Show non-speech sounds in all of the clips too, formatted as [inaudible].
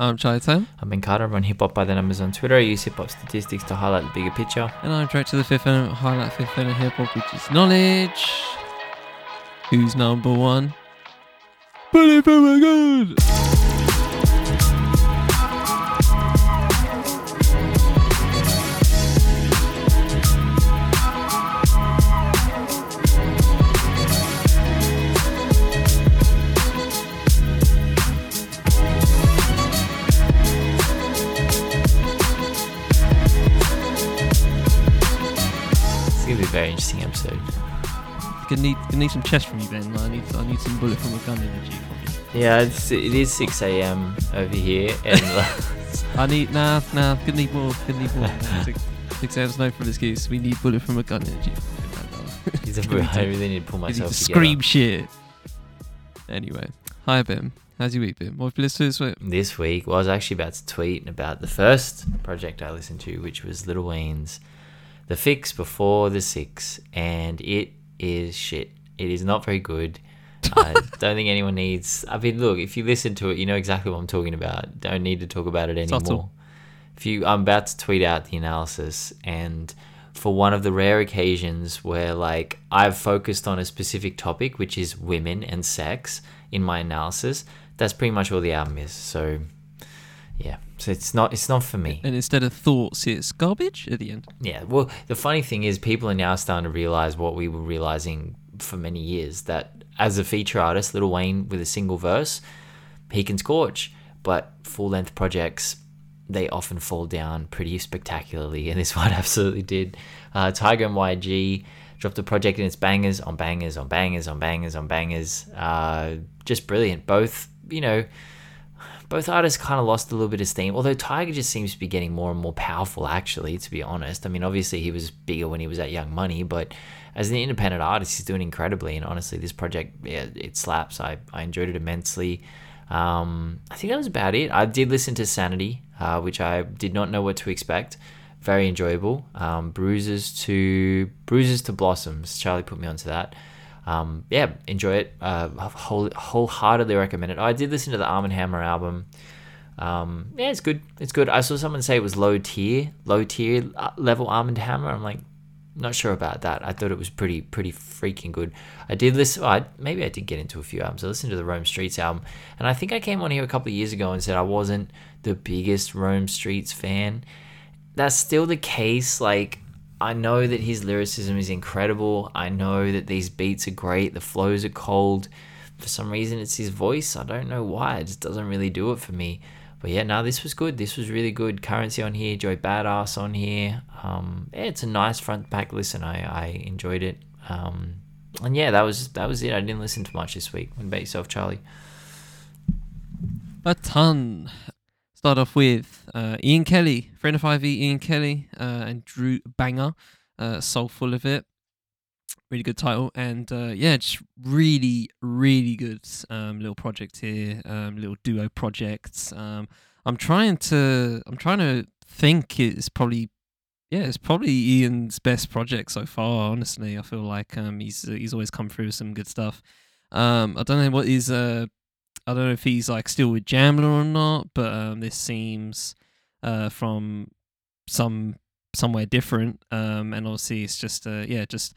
I'm Charlie Taylor. I'm Ben Carter. I run Hip Hop by the Numbers on Twitter. I use hip hop statistics to highlight the bigger picture. And I'm director of the fifth element, highlight fifth element hip hop, which is knowledge. Who's number one? Bullet from need, gonna need some chest from you, Ben. I need, I need some bullet from a gun energy from you. Yeah, it's, it is 6 a.m. over here, and [laughs] uh, I need, nah, nah, gonna need more, gonna need more. six, six hours no for this case. We need bullet from a gun energy. it's a- Gonna I really need to pull You need myself to together. scream shit. Anyway, hi Ben. How's your week been? What have you listened to this week? This week, well, I was actually about to tweet about the first project I listened to, which was Lil Wayne's The Fix Before the Six, and it is shit. It is not very good. [laughs] I don't think anyone needs. I mean, look, if you listen to it, you know exactly what I'm talking about. Don't need to talk about it anymore. If you, I'm about to tweet out the analysis, and for one of the rare occasions where like I've focused on a specific topic, which is women and sex, in my analysis, that's pretty much all the album is. So, yeah, so it's not it's not for me. And instead of thoughts, it's garbage at the end. Yeah, well, the funny thing is, people are now starting to realize what we were realizing for many years that as a feature artist, Lil Wayne with a single verse, he can scorch, but full length projects, they often fall down pretty spectacularly, and this [laughs] one absolutely did. Uh, Tyga and YG dropped a project and it's bangers on bangers on bangers on bangers on bangers. Uh, just brilliant. Both, you know, both artists kind of lost a little bit of steam. Although Tyga just seems to be getting more and more powerful, actually, to be honest. I mean, obviously he was bigger when he was at Young Money, but as an independent artist, he's doing incredibly. And honestly, this project, yeah, it slaps. I, I enjoyed it immensely. Um, I think that was about it. I did listen to Sanity, uh, which I did not know what to expect. Very enjoyable. Um, bruises to bruises to blossoms. Charlie put me onto that. Um, yeah, enjoy it. Uh, whole, wholeheartedly recommend it. I did listen to the Armand Hammer album. Um, yeah, it's good. It's good. I saw someone say it was low tier, low tier uh, level Armand Hammer. I'm like, not sure about that. I thought it was pretty, pretty freaking good. I did listen. I, maybe I did get into a few albums. I listened to the Rome Streetz album, and I think I came on here a couple of years ago and said I wasn't the biggest Rome Streetz fan. That's still the case. Like, I know that his lyricism is incredible. I know that these beats are great. The flows are cold. For some reason, it's his voice. I don't know why. It just doesn't really do it for me. But yeah, no, this was good. This was really good. Currency on here, Joey Badass on here. Um, yeah, it's a nice front pack listen. I, I enjoyed it. Um, and yeah, that was that was it. I didn't listen to much this week. What about yourself, Charlie? A ton. Start off with uh, Ian Kelly, friend of 5e, Ian Kelly, uh, and Drew Banga, uh, Soul Full of It. Really good title, and uh, yeah, just really, really good um, little project here, um, little duo projects. Um, I'm trying to, I'm trying to think it's probably, yeah, it's probably Ian's best project so far. Honestly, I feel like um, he's he's always come through with some good stuff. Um, I don't know what his uh, I don't know if he's like still with Jamla or not, but um, this seems uh, from some somewhere different. Um, and obviously it's just uh, yeah, just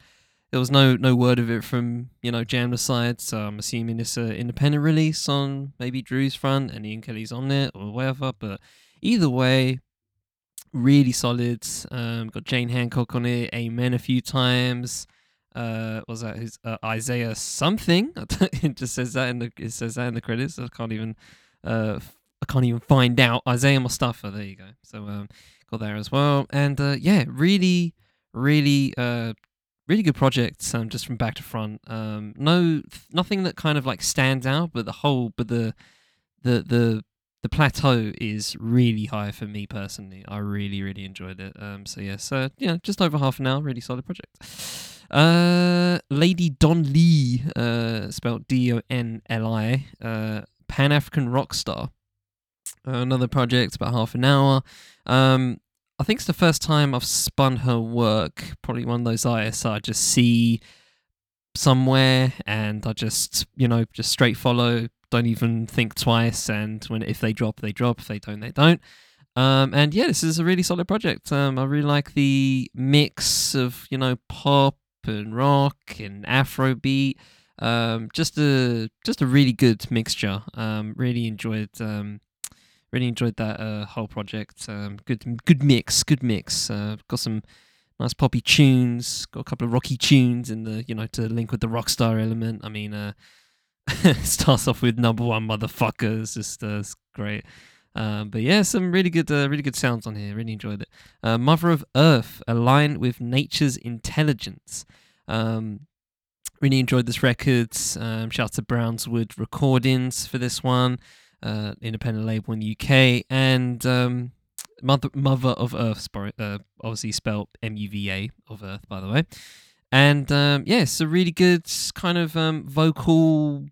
there was no no word of it from you know Jamla side, so I'm assuming it's an independent release on maybe Drew's front and Ian Kelly's on it or whatever. But either way, really solid. Um, got Jane Hancock on it, Amen a few times uh was that? His uh, Isaiah something. [laughs] It just says that in the it says that in the credits. I can't even uh I can't even find out. Isaiah Mustafa there you go. So um got there as well. And uh yeah really really uh really good project um just from back to front. Um no nothing that kind of like stands out but the whole but the the the the plateau is really high for me personally. I really, really enjoyed it. Um, so yeah, so yeah, just over half an hour, really solid project. Uh, Lady Donli, uh, spelled D O N L I, uh, Pan African rock star. Another project, about half an hour. Um, I think it's the first time I've spun her work. Probably one of those artists I just see somewhere and I just, you know, just straight follow don't even think twice. And when if they drop, they drop. If they don't, they don't. Um, and yeah, this is a really solid project. Um, I really like the mix of you know pop and rock and Afrobeat. Um, just a just a really good mixture. Um, really enjoyed um, really enjoyed that uh, whole project. Um, good good mix, good mix. Uh, got some nice poppy tunes. Got a couple of rocky tunes in the you know to link with the rock star element. I mean, uh, [laughs] starts off with number one motherfuckers. Just uh, great. Um, but yeah, some really good, uh, really good sounds on here. Really enjoyed it. Uh, Mother of Earth, aligned with nature's intelligence. Um, really enjoyed this record. Um, shout out to Brownswood Recordings for this one, uh, independent label in the UK, and um, Mother Mother of Earth, uh, obviously spelled M U V A of Earth, by the way. And um, yeah, it's a really good kind of um, vocal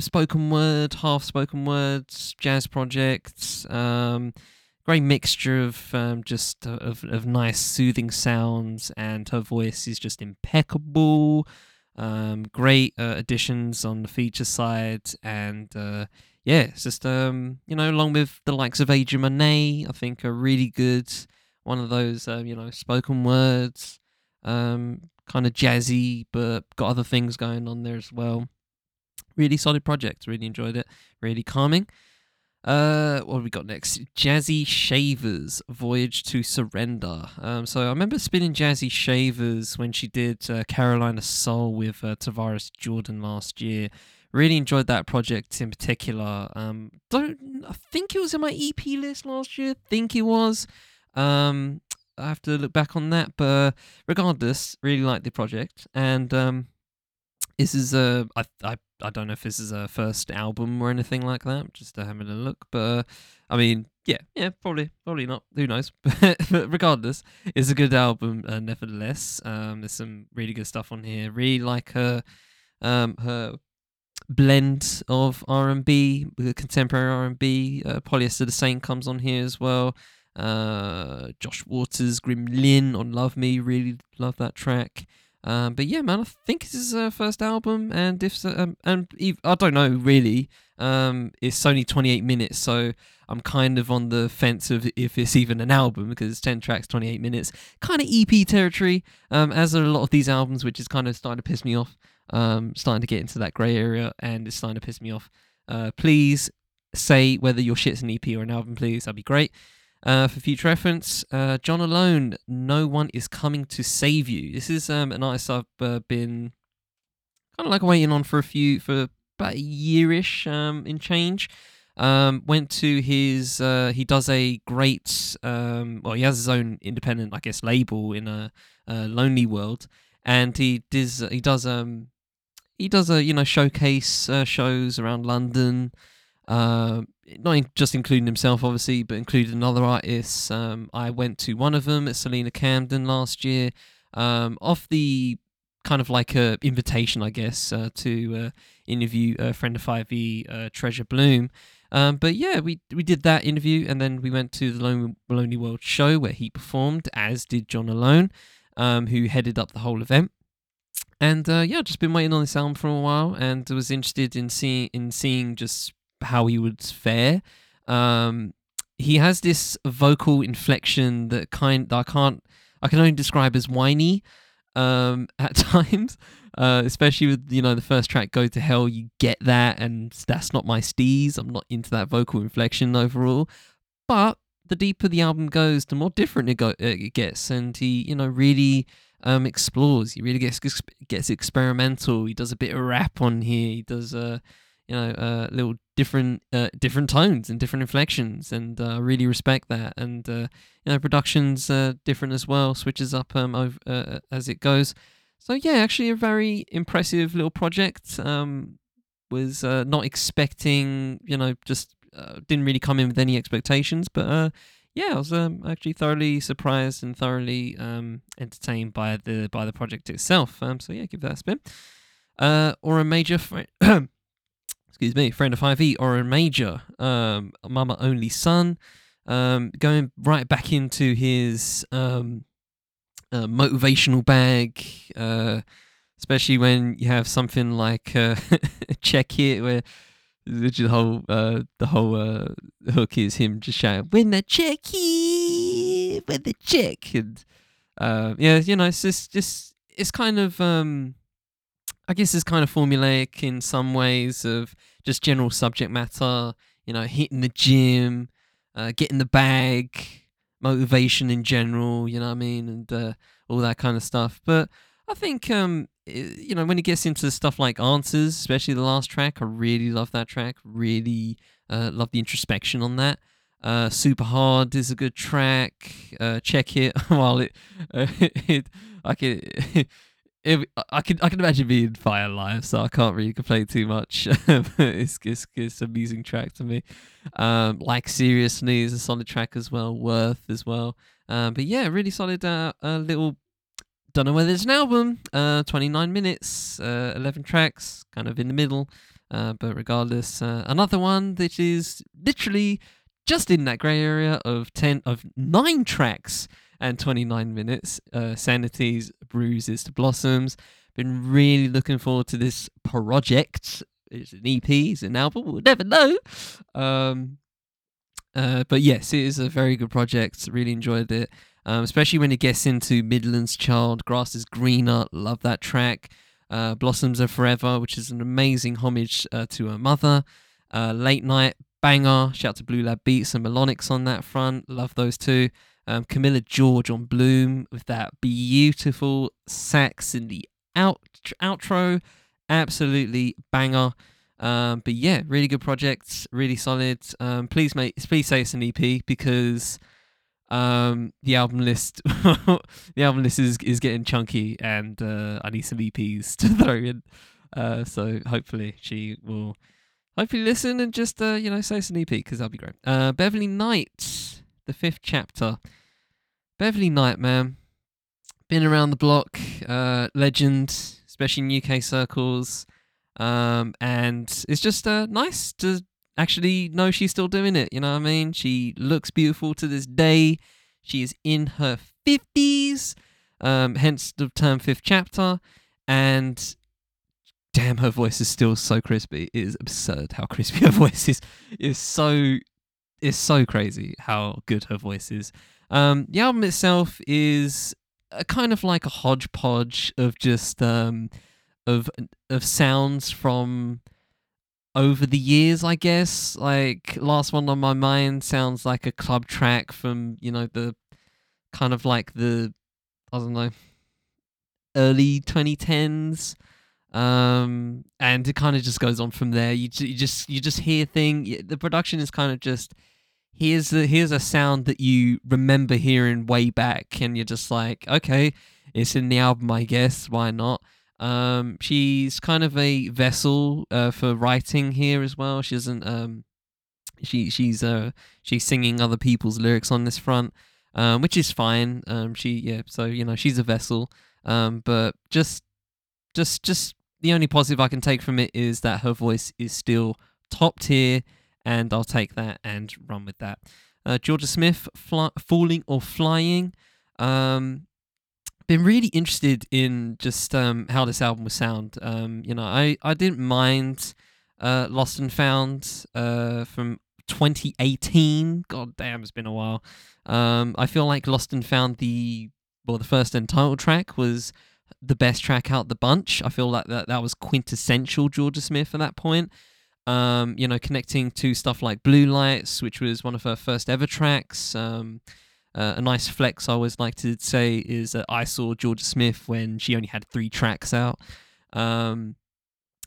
spoken word, half spoken words, jazz projects. Um, great mixture of um, just uh, of, of nice soothing sounds, and her voice is just impeccable. Um, great uh, additions on the feature side, and uh, yeah, it's just um, you know, along with the likes of Adrian Monet, I think are really good. One of those uh, you know spoken words, um, kind of jazzy, but got other things going on there as well really solid project. Really enjoyed it. Really calming. Uh, what have we got next? Jaszy Shavers, Voyage to Surrender. Um, so I remember spinning Jaszy Shavers when she did uh, Carolina Soul with uh, Tavares Jordan last year. Really enjoyed that project in particular. Um, don't I think it was in my EP list last year? Think it was. Um, I have to look back on that, but uh, regardless, really liked the project and um, this is a I I I don't know if this is her first album or anything like that. Just having a look, but uh, I mean, yeah, yeah, probably, probably not. Who knows? [laughs] but regardless, it's a good album, uh, nevertheless. Um, there's some really good stuff on here. Really like her, um, her blend of R and B, contemporary R and B. Uh, Polyester the Saint comes on here as well. Uh, Josh Waters, Grim Lin on Love Me, really love that track. Um, but yeah, man, I think this is her first album, and if so, um, and I don't know really. Um, it's only 28 minutes, so I'm kind of on the fence of if it's even an album because it's 10 tracks, 28 minutes, kind of EP territory. Um, as are a lot of these albums, which is kind of starting to piss me off. Um, starting to get into that grey area, and it's starting to piss me off. Uh, please say whether your shit's an EP or an album, please. That'd be great. Uh, for future reference, uh, John Alone, No One Is Coming to Save You. This is um, an artist I've uh, been kind of like waiting on for a few, for about a yearish um, in change. Um, went to his, uh, he does a great, um, well, he has his own independent, I guess, label in a, a lonely world. And he does, he does, um, he does a, you know, showcase uh, shows around London. Uh, not just including himself, obviously, but including other artists. Um, I went to one of them at Selena Camden last year, um, off the kind of like a invitation, I guess, uh, to uh, interview a friend of 5e, uh, Treasure Bloom. Um, but yeah, we we did that interview, and then we went to the Lonely, World show where he performed, as did John Alone, um, who headed up the whole event. And uh, yeah, just been waiting on this album for a while, and was interested in seeing in seeing just how he would fare. Um, he has this vocal inflection that kind that I can't I can only describe as whiny um, [laughs] at times. Uh, especially with you know the first track "Go to Hell," you get that, and that's not my steez. I'm not into that vocal inflection overall. But the deeper the album goes, the more different it, go- it gets, and he you know really um, explores. He really gets gets experimental. He does a bit of rap on here. He does uh, you know uh, little different uh, different tones and different inflections, and I uh, really respect that. And uh, you know, production's uh, different as well, switches up um over, uh, as it goes. So yeah, actually a very impressive little project. Um, was not expecting, you know, just didn't really come in with any expectations, but yeah, I was um, actually thoroughly surprised and thoroughly um, entertained by the by the project itself. Um, so yeah, give that a spin. Uh, Oren Major [clears throat] excuse me, friend of 5e, Oren Major, um, mama only son, um, going right back into his um, uh, motivational bag, uh, especially when you have something like uh, [laughs] Check It, where the whole uh, the whole uh, hook is him just shouting, "Win the check here, when the check," and uh, yeah, you know, it's just just it's kind of um, I guess it's kind of formulaic in some ways of just general subject matter. You know, hitting the gym, uh, getting the bag, motivation in general. You know what I mean, and uh, all that kind of stuff. But I think um, you know when it gets into stuff like answers, especially the last track, I really love that track. Really uh, love the introspection on that. Uh, Super Hard is a good track. Uh, check it [laughs] while it, uh, [laughs] it I can. [laughs] It, I can I can imagine being Fire Live, so I can't really complain too much. [laughs] it's, it's it's an amusing track to me. Um, like seriously is a solid track as well. Worth as well. Um, but yeah, really solid. Uh, little. Don't know whether it's an album. Uh, twenty nine minutes. Uh, eleven tracks, kind of in the middle. Uh, but regardless, uh, another one that is literally just in that grey area of ten of nine tracks and 29 minutes. Uh, Sanity's, Bruises to Blossoms. Been really looking forward to this project. It's an EP, it's an album, we'll never know. Um, uh, but yes, it is a very good project. Really enjoyed it, um, especially when it gets into Midland's Child. Grass is greener. Love that track. Uh, Blossoms are Forever, which is an amazing homage uh, to her mother. Uh, late Night banger. Shout out to Blue Lab Beats and Melonix on that front. Love those two. Um, Camilla George on Bloom with that beautiful sax in the out outro, absolutely banger. Um, but yeah, really good project, really solid. Um, please make please say it's an EP because um, the album list [laughs] the album list is is getting chunky and uh, I need some EPs to [laughs] throw in. Uh, so hopefully she will hopefully listen and just uh, you know say it's an EP because that'll be great. Uh, Beverley Knight, the fifth chapter. Beverley Knight. Been around the block, uh, legend, especially in UK circles. Um, and it's just uh, nice to actually know she's still doing it. You know what I mean? She looks beautiful to this day. She is in her 50s, um, hence the term fifth chapter. And damn, her voice is still so crispy. It is absurd how crispy [laughs] her voice is. It's so, it's so crazy how good her voice is. Um, the album itself is a kind of like a hodgepodge of just um, of of sounds from over the years, I guess. Like last one on my mind sounds like a club track from you know the kind of like the I don't know early 2010s um and it kind of just goes on from there you, you just you just hear thing the production is kind of just here's a here's a sound that you remember hearing way back and you're just like okay it's in the album i guess why not? Um she's kind of a vessel uh, for writing here as well. She doesn't um she she's uh she's singing other people's lyrics on this front um which is fine. Um she yeah so you know she's a vessel. Um but just just just the only positive i can take from it is that her voice is still top tier and I'll take that and run with that. Uh, Jorja Smith, fly, Falling or Flying. Um, been really interested in just um, how this album would sound. Um, you know, I, I didn't mind uh, Lost and Found uh, from 2018. God damn, it's been a while. Um, I feel like Lost and Found, the well, the first and title track was the best track out the bunch. I feel like that, that was quintessential Jorja Smith at that point. Um, you know, connecting to stuff like Blue Lights, which was one of her first ever tracks. Um, uh, a nice flex I always like to say is that I saw Jorja Smith when she only had three tracks out. Um,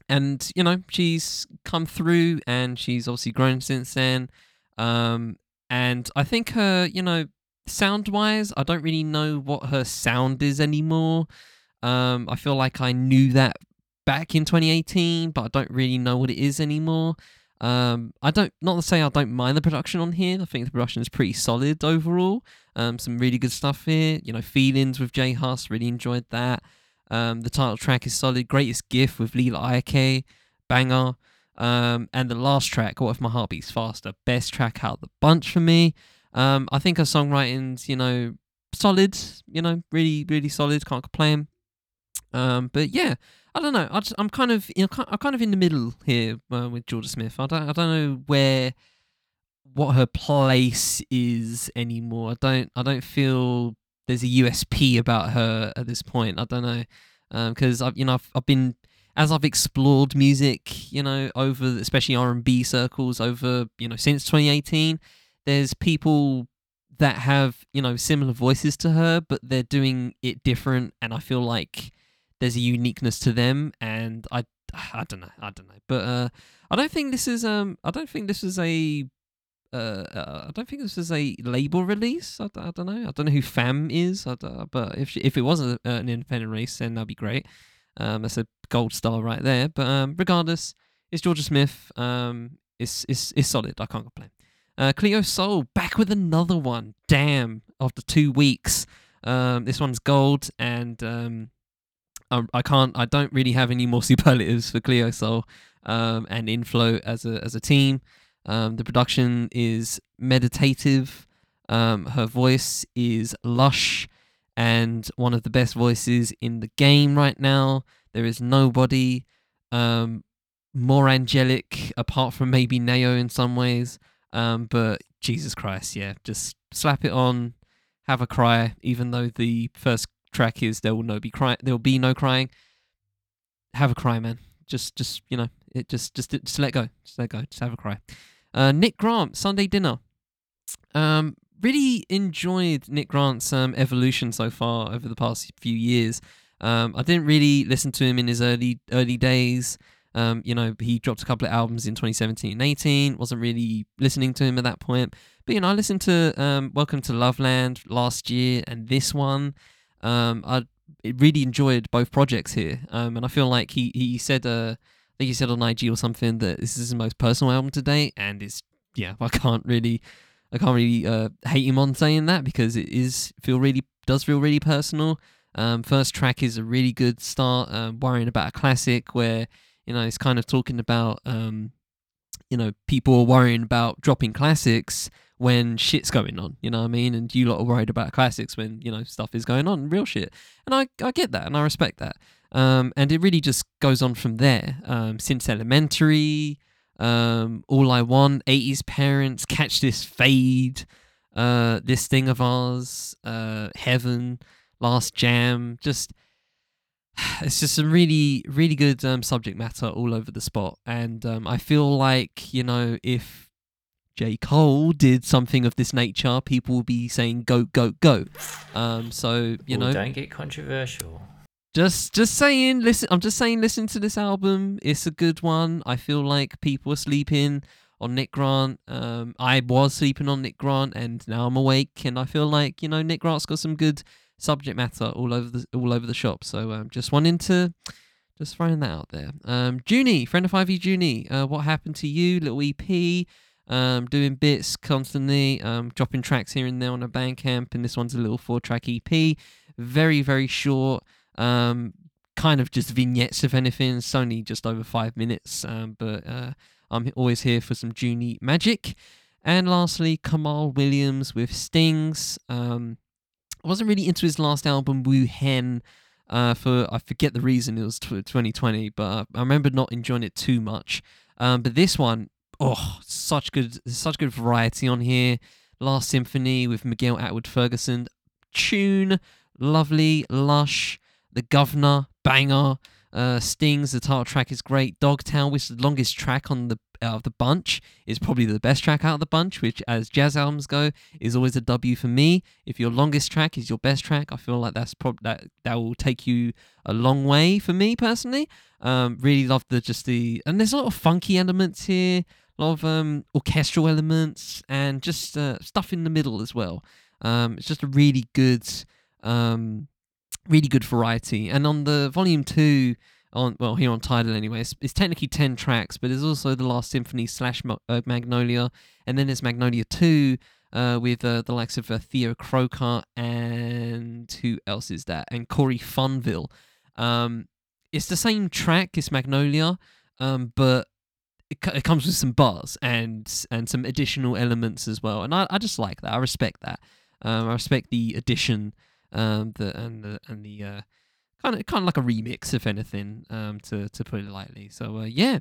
and, you know, she's come through and she's obviously grown since then. Um, and I think her, you know, sound wise, I don't really know what her sound is anymore. Um, I feel like I knew that back in 2018, but I don't really know what it is anymore. Um, I don't not to say I don't mind the production on here. I think the production is pretty solid overall. Um, some really good stuff here. You know, feelings with J Hus, really enjoyed that. Um, the title track is solid. Greatest gift with Lila Iké, banger. Um, and the last track, What If My Heart Beats Faster, best track out of the bunch for me. Um, I think her songwriting's, you know, solid. You know, really, really solid. Can't complain. Um, but yeah, I don't know. I just, I'm kind of you know, I'm kind of in the middle here uh, with Jorja Smith. I don't I don't know where what her place is anymore. I don't I don't feel there's a USP about her at this point. I don't know because um, I've you know I've, I've been as I've explored music, you know, over especially R and B circles over you know since 2018. There's people that have you know similar voices to her, but they're doing it different, and I feel like there's a uniqueness to them, and I [sighs] I don't know, I don't know, but uh, I don't think this is um I don't think this is a uh, uh, I don't think this is a label release. I, I don't know. I don't know who Fam is. I but if she, if it was a, an independent release, then that'd be great. Um, that's a gold star right there. But um, regardless, it's Jorja Smith. Um, it's it's it's solid. I can't complain. Uh, Cleo Sol back with another one. Damn, after two weeks. Um, this one's gold, and um, I, I can't. I don't really have any more [laughs] superlatives for Cleo Sol um, and Inflo as a as a team. Um, the production is meditative. Um, her voice is lush and one of the best voices in the game right now. There is nobody um, more angelic apart from maybe Nao in some ways. Um, but Jesus Christ, yeah, just slap it on, have a cry. Even though the first track is there will no be cry, there will be no crying. Have a cry, man. Just, just you know, it just, just, just let go, just let go, just have a cry. Uh, Nick Grant, Sunday Dinner. Um, really enjoyed Nick Grant's um, evolution so far over the past few years. Um, I didn't really listen to him in his early early days. Um, you know, he dropped a couple of albums in 2017 and 18. Wasn't really listening to him at that point. But you know, I listened to um, Welcome to Loveland last year and this one. Um, I really enjoyed both projects here, um, and I feel like he he said uh, I think he said on IG or something that this is his most personal album to date, and it's yeah, I can't really I can't really uh, hate him on saying that because it is feel really does feel really personal. Um, first track is a really good start. Um, worrying about a classic where you know it's kind of talking about um, you know people are worrying about dropping classics when shit's going on. You know what I mean? And you lot are worried about classics when you know stuff is going on, real shit. And I I get that and I respect that. Um, and it really just goes on from there. Um, since elementary, um, All I Want, 80s Parents, Catch This Fade, uh, This Thing of Ours, uh, Heaven, Last Jam. Just, [sighs] it's just some really, really good um, subject matter all over the spot. And um, I feel like, you know, if J. Cole did something of this nature, people will be saying go, go, go. Um, so, you Ooh, know. Don't get controversial. Just just saying, listen I'm just saying listen to this album. It's a good one. I feel like people are sleeping on Nick Grant. Um I was sleeping on Nick Grant and now I'm awake and I feel like, you know, Nick Grant's got some good subject matter all over the all over the shop. So um just wanting to just throwing that out there. Um Junii, friend of 5e Junii, uh what happened to you, little EP? Um, doing bits constantly, um, dropping tracks here and there on a Bandcamp, and this one's a little four track EP. Very, very short. Um, kind of just vignettes, if anything. It's only just over five minutes, um, but uh, I'm always here for some Junii magic. And lastly, Kamaal Williams with Stings. Um, I wasn't really into his last album, Wu Hen. Uh, for I forget the reason it was 2020, but I remember not enjoying it too much. Um, but this one, oh, such good, such good variety on here. Last Symphony with Miguel Atwood Ferguson, tune, lovely, lush. The Governor, banger. Uh, Stings, the title track is great. Dogtown, which is the longest track on the out of the bunch, is probably the best track out of the bunch, which, as jazz albums go, is always a W for me. If your longest track is your best track, I feel like that's prob- that that will take you a long way for me personally. Um, really love the just the and there's a lot of funky elements here, a lot of um orchestral elements, and just uh, stuff in the middle as well. Um, it's just a really good um really good variety. And on the volume two, on well here on Tidal anyway, it's, it's technically ten tracks, but there's also the Last Symphony slash uh, Magnolia, and then there's Magnolia two. Uh, with uh, the likes of uh, Theo Croker and who else is that? And Corey Funville. Um, it's the same track, it's Magnolia, um, but it, it comes with some bars and and some additional elements as well. And I, I just like that. I respect that. Um, I respect the addition um, the and the and the uh, kind of kind of like a remix, if anything, um, to to put it lightly. So uh, yeah.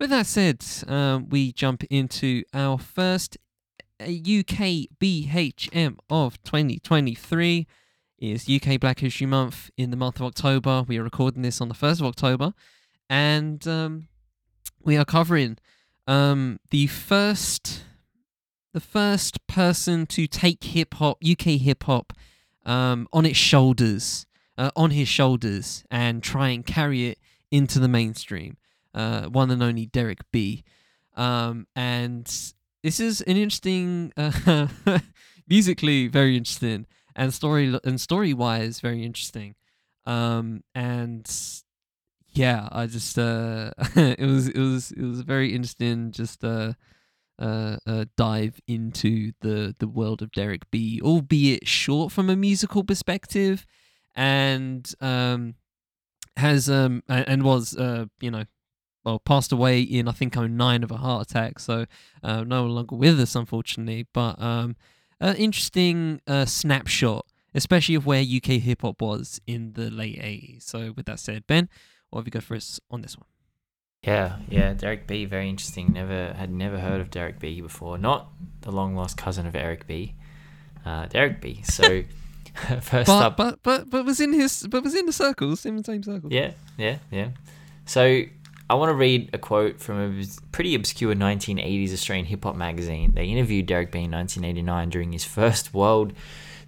With that said, um, we jump into our first uh, UK BHM of 2023 is UK Black History Month in the month of October. We are recording this on the 1st of October and um, we are covering um, the first the first person to take hip hop UK hip hop um, on its shoulders uh, on his shoulders and try and carry it into the mainstream uh, one and only Derek B. Um, and this is an interesting, uh, [laughs] musically very interesting, and story and story wise very interesting. Um, and yeah, I just uh, [laughs] it was it was it was very interesting. Just uh, uh, uh, dive into the the world of Derek B, albeit short from a musical perspective, and um, has um and was uh you know well, passed away in I think 09 of a heart attack, so uh, no longer with us, unfortunately. But um, an interesting uh, snapshot, especially of where UK hip hop was in the late 80s. So, with that said, Ben, what have you got for us on this one? Yeah, yeah, Derek B, very interesting. Never had never heard of Derek B before. Not the long lost cousin of Eric B. Uh, Derek B. So [laughs] [laughs] first but, up, but but but was in his but was in the circles, in the same circles. Yeah, yeah, yeah. So I want to read a quote from a pretty obscure 1980s Australian hip hop magazine. They interviewed Derek B in 1989 during his first world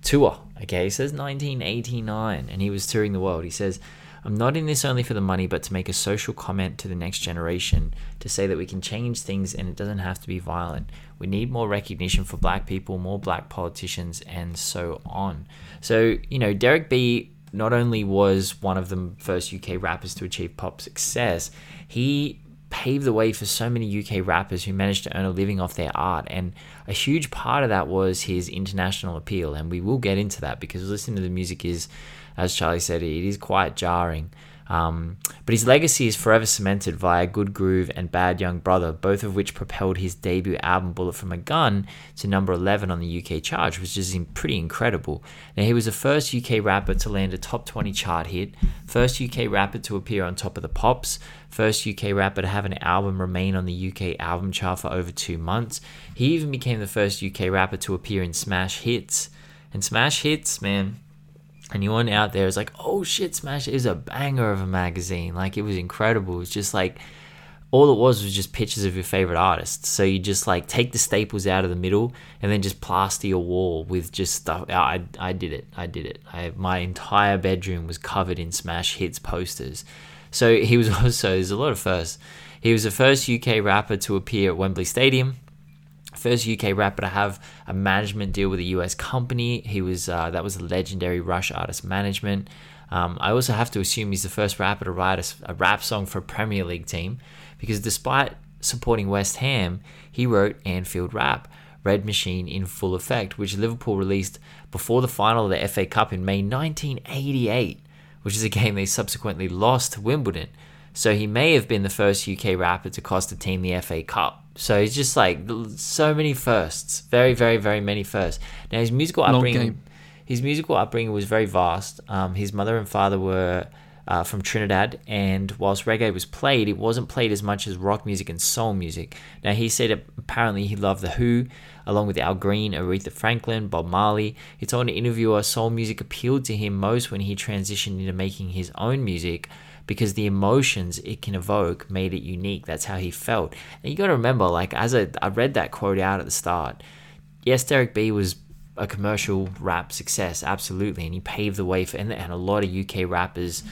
tour. Okay, he says 1989, and he was touring the world. He says, I'm not in this only for the money, but to make a social comment to the next generation, to say that we can change things and it doesn't have to be violent. We need more recognition for black people, more black politicians, and so on. So, you know, Derek B not only was one of the first UK rappers to achieve pop success, he paved the way for so many UK rappers who managed to earn a living off their art. And a huge part of that was his international appeal. And we will get into that because listening to the music is, as Charlie said, it is quite jarring. Um, but his legacy is forever cemented via Good Groove and Bad Young Brother, both of which propelled his debut album Bullet from a Gun to number 11 on the UK chart, which is pretty incredible. Now, he was the first UK rapper to land a top 20 chart hit, first UK rapper to appear on top of the Pops, first UK rapper to have an album remain on the UK album chart for over two months. He even became the first UK rapper to appear in Smash Hits. And Smash Hits, man, anyone out there is like, oh shit, Smash is a banger of a magazine. Like it was incredible. It was just like all it was was just pictures of your favorite artists. So you just like take the staples out of the middle and then just plaster your wall with just stuff. I, I did it. I did it. I, my entire bedroom was covered in Smash Hits posters. So he was [laughs] also, there's a lot of firsts. He was the first UK rapper to appear at Wembley Stadium first UK rapper to have a management deal with a US company. He was uh, that was a legendary Rush artist management. Um, I also have to assume he's the first rapper to write a, a, rap song for a Premier League team, because despite supporting West Ham, he wrote Anfield Rap, Red Machine in Full Effect, which Liverpool released before the final of the FA Cup in May 1988, which is a game they subsequently lost to Wimbledon. So he may have been the first UK rapper to cost a team the FA Cup. So he's just like so many firsts, very, very, very many firsts. Now his musical upbringing, his musical upbringing was very vast. Um, his mother and father were uh, from Trinidad, and whilst reggae was played, it wasn't played as much as rock music and soul music. Now he said apparently he loved the Who, along with Al Green, Aretha Franklin, Bob Marley. He told an interviewer soul music appealed to him most when he transitioned into making his own music because the emotions it can evoke made it unique. That's how he felt. And you got to remember, like, as I, I read that quote out at the start, yes, Derek B was a commercial rap success, absolutely, and he paved the way for and, and a lot of UK rappers.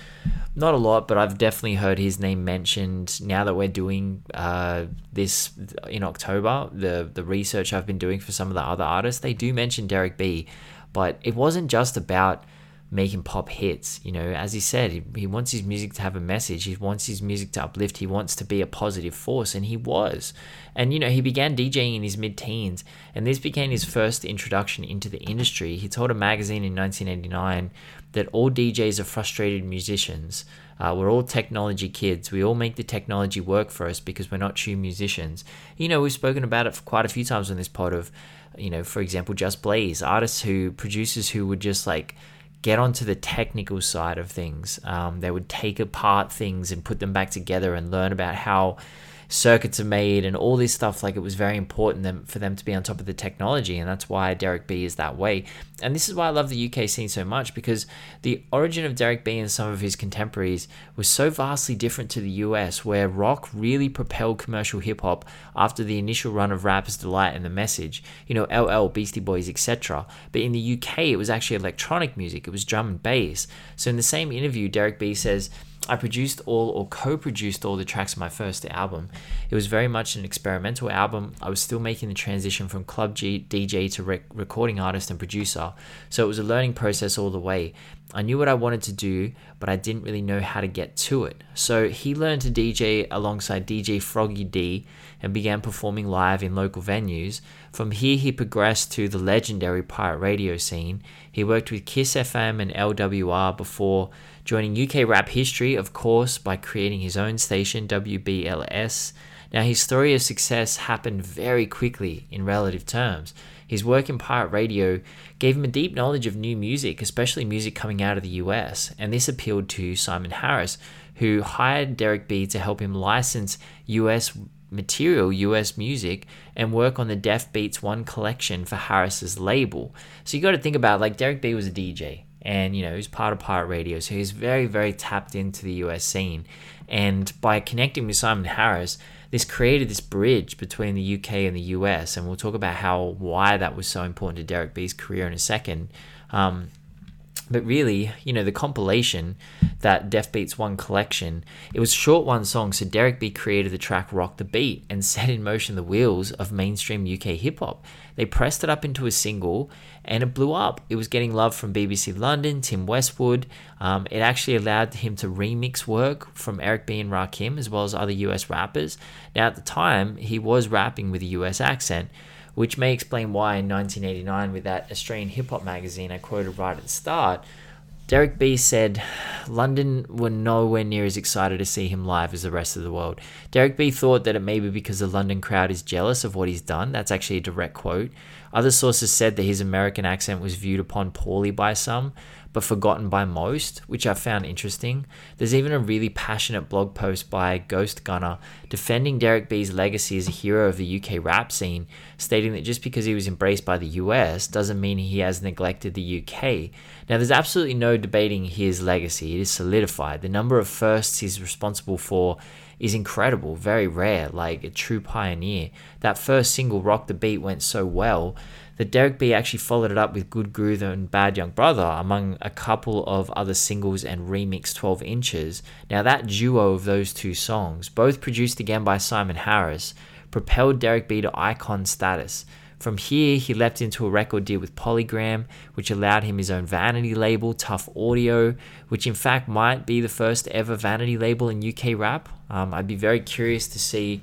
Not a lot, but I've definitely heard his name mentioned. Now that we're doing uh, this in October, the the research I've been doing for some of the other artists, they do mention Derek B, but it wasn't just about making pop hits. You know, as he said, he, he wants his music to have a message. He wants his music to uplift. He wants to be a positive force, and he was. And you know, he began DJing in his mid-teens, and this became his first introduction into the industry. He told a magazine in 1989 that all DJs are frustrated musicians. Uh, we're all technology kids. We all make the technology work for us because we're not true musicians. You know, we've spoken about it for quite a few times on this pod of, you know, for example, Just Blaze, artists who, producers who would just like get onto the technical side of things. Um, they would take apart things and put them back together and learn about how circuits are made and all this stuff. Like it was very important them, for them to be on top of the technology, and that's why Derek B is that way. And this is why I love the UK scene so much because the origin of Derek B and some of his contemporaries was so vastly different to the US, where rock really propelled commercial hip hop after the initial run of Rapper's Delight and The Message, you know, LL, Beastie Boys, etc. But in the UK, it was actually electronic music, it was drum and bass. So in the same interview, Derek B says, I produced all or co produced all the tracks of my first album. It was very much an experimental album. I was still making the transition from club G- DJ to rec- recording artist and producer, so it was a learning process all the way. I knew what I wanted to do, but I didn't really know how to get to it. So he learned to DJ alongside DJ Froggy D and began performing live in local venues. From here, he progressed to the legendary pirate radio scene. He worked with Kiss FM and LWR before joining UK rap history, of course, by creating his own station, WBLS. Now, his story of success happened very quickly in relative terms. His work in pirate radio gave him a deep knowledge of new music, especially music coming out of the US, and this appealed to Simon Harris, who hired Derek B to help him license US material, US music, and work on the Def Beats One collection for Harris's label. So you got to think about like Derek B was a DJ and you know he's part of pirate radio so he's very very tapped into the us scene. And by connecting with simon harris this created this bridge between the uk and the us and we'll talk about how why that was so important to derek b's career in a second. Um, but really, you know, the compilation, that Def Beats One collection, it was short one song. So Derek B created the track Rock the Beat and [laughs] set in motion the wheels of mainstream UK hip hop. They pressed it up into a single and it blew up. It was getting love from BBC London, Tim Westwood. Um, it actually allowed him to remix work from Eric B and Rakim as well as other US rappers. Now, at the time, he was rapping with a US accent which may explain why in 1989, with that Australian hip hop magazine I quoted right at the start, Derek B said London were nowhere near as excited to see him live as the rest of the world. Derek B thought that it may be because the London crowd is jealous of what he's done. That's actually a direct quote. Other sources said that his American accent was viewed upon poorly by some, but forgotten by most, which I found interesting. There's even a really passionate blog post by Ghost Gunner defending Derek B's legacy as a hero of the UK rap scene, stating that just because he was embraced by the US doesn't mean he has neglected the UK. Now, there's absolutely no debating his legacy, it is solidified. The number of firsts he's responsible for is incredible, very rare, like a true pioneer. That first single, Rock the Beat, went so well that Derek B actually followed it up with Good Groove and Bad Young Brother, among a couple of other singles and remix 12 inches. Now, that duo of those two songs, both produced again by Simon Harris, propelled Derek B to icon status. From here, he leapt into a record deal with Polygram, which allowed him his own vanity label, Tuff Audio, which in fact might be the first ever vanity label in UK rap. Um, I'd be very curious to see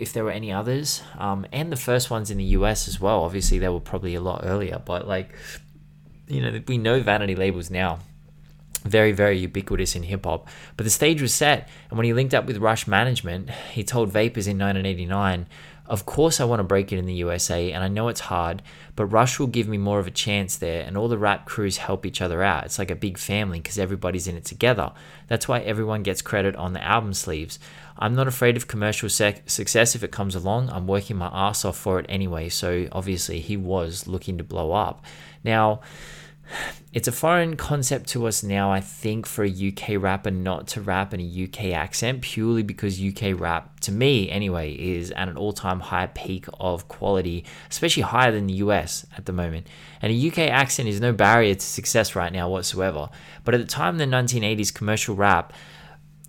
if there were any others, um, and the first ones in the US as well. Obviously, they were probably a lot earlier, but like, you know, we know vanity labels now. Very, very ubiquitous in hip hop. But the stage was set, and when he linked up with Rush Management, he told Vapors in 1989, Of course, I want to break it in the USA, and I know it's hard, but Rush will give me more of a chance there, and all the rap crews help each other out. It's like a big family because everybody's in it together. That's why everyone gets credit on the album sleeves. I'm not afraid of commercial sec- success if it comes along. I'm working my ass off for it anyway. So obviously, he was looking to blow up. Now, it's a foreign concept to us now, I think, for a UK rapper not to rap in a UK accent purely because UK rap, to me anyway, is at an all time high peak of quality, especially higher than the US at the moment. And a UK accent is no barrier to success right now whatsoever. But at the time in the 1980s, commercial rap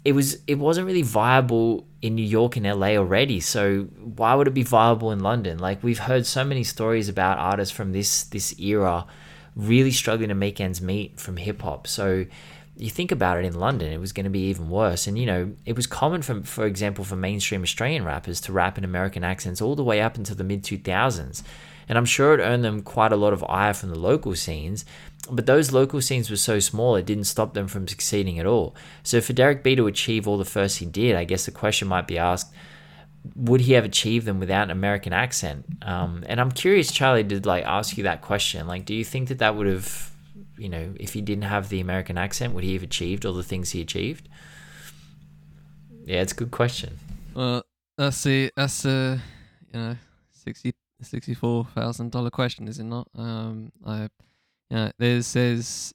it was it wasn't really viable in New York and LA already. So why would it be viable in London? Like we've heard so many stories about artists from this this era really struggling to make ends meet from hip hop. So you think about it in London, it was going to be even worse. And you know, it was common for for example for mainstream Australian rappers to rap in American accents all the way up until the mid 2000s. And I'm sure it earned them quite a lot of ire from the local scenes but those local scenes were so small it didn't stop them from succeeding at all. So for Derek B to achieve all the firsts he did, I guess the question might be asked: Would he have achieved them without an American accent? Um, and I'm curious, Charlie, did like ask you that question. Like, do you think that that would have you know, if he didn't have the American accent, would he have achieved all the things he achieved? Yeah, it's a good question. Well, that's the that's the you know sixty sixty four thousand dollar question, is it not? Um, I, you know, there's there's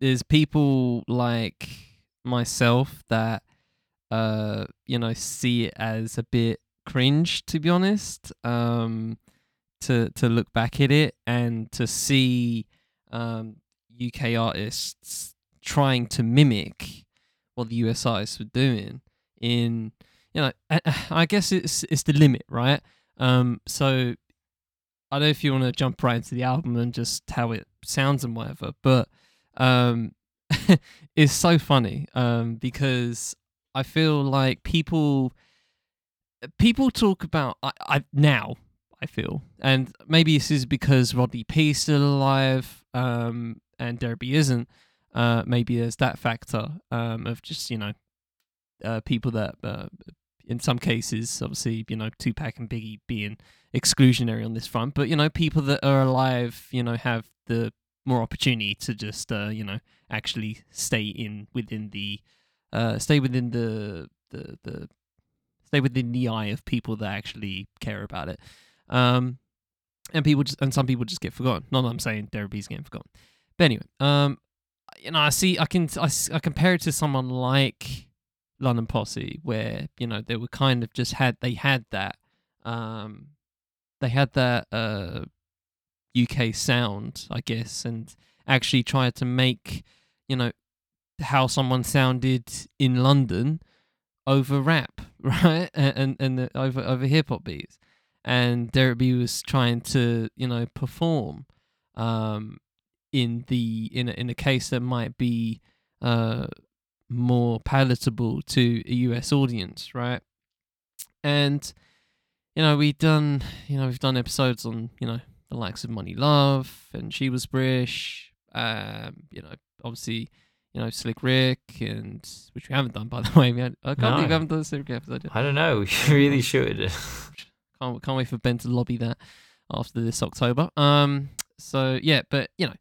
there's people like myself that uh you know see it as a bit cringe to be honest um to to look back at it and to see um UK artists trying to mimic what the US artists were doing in you know I, I guess it's it's the limit right? Um so I don't know if you want to jump right into the album and just how it sounds and whatever but um [laughs] it's so funny um because I feel like people people talk about I, I now I feel and maybe this is because Rodney P is still alive um and Derek B isn't uh maybe there's that factor um of just you know uh people that uh, in some cases obviously you know Tupac and Biggie being exclusionary on this front but you know people that are alive you know have the more opportunity to just uh you know actually stay in within the uh stay within the the the stay within the eye of people that actually care about it. Um and people just and some people just get forgotten. Not that i'm saying Derek B's getting forgotten. But anyway um you know i see i can I, I compare it to someone like london posse where you know they were kind of just had they had that um they had that uh uk sound i guess and actually tried to make you know how someone sounded in london over rap [laughs] right? And and, and over over hip hop beats. And Derek B was trying to you know perform um in the in a, in a case that might be uh more palatable to a US audience right? And you know we've done you know we've done episodes on you know the likes of Monie Love and She Was British um you know obviously you know Slick Rick and which we haven't done by the [laughs] way we had, I can't No. believe we haven't done a Slick Rick episode yet. I don't know. [laughs] You really should. Can't can't wait for Ben to lobby that after this October. Um. So yeah, but you know,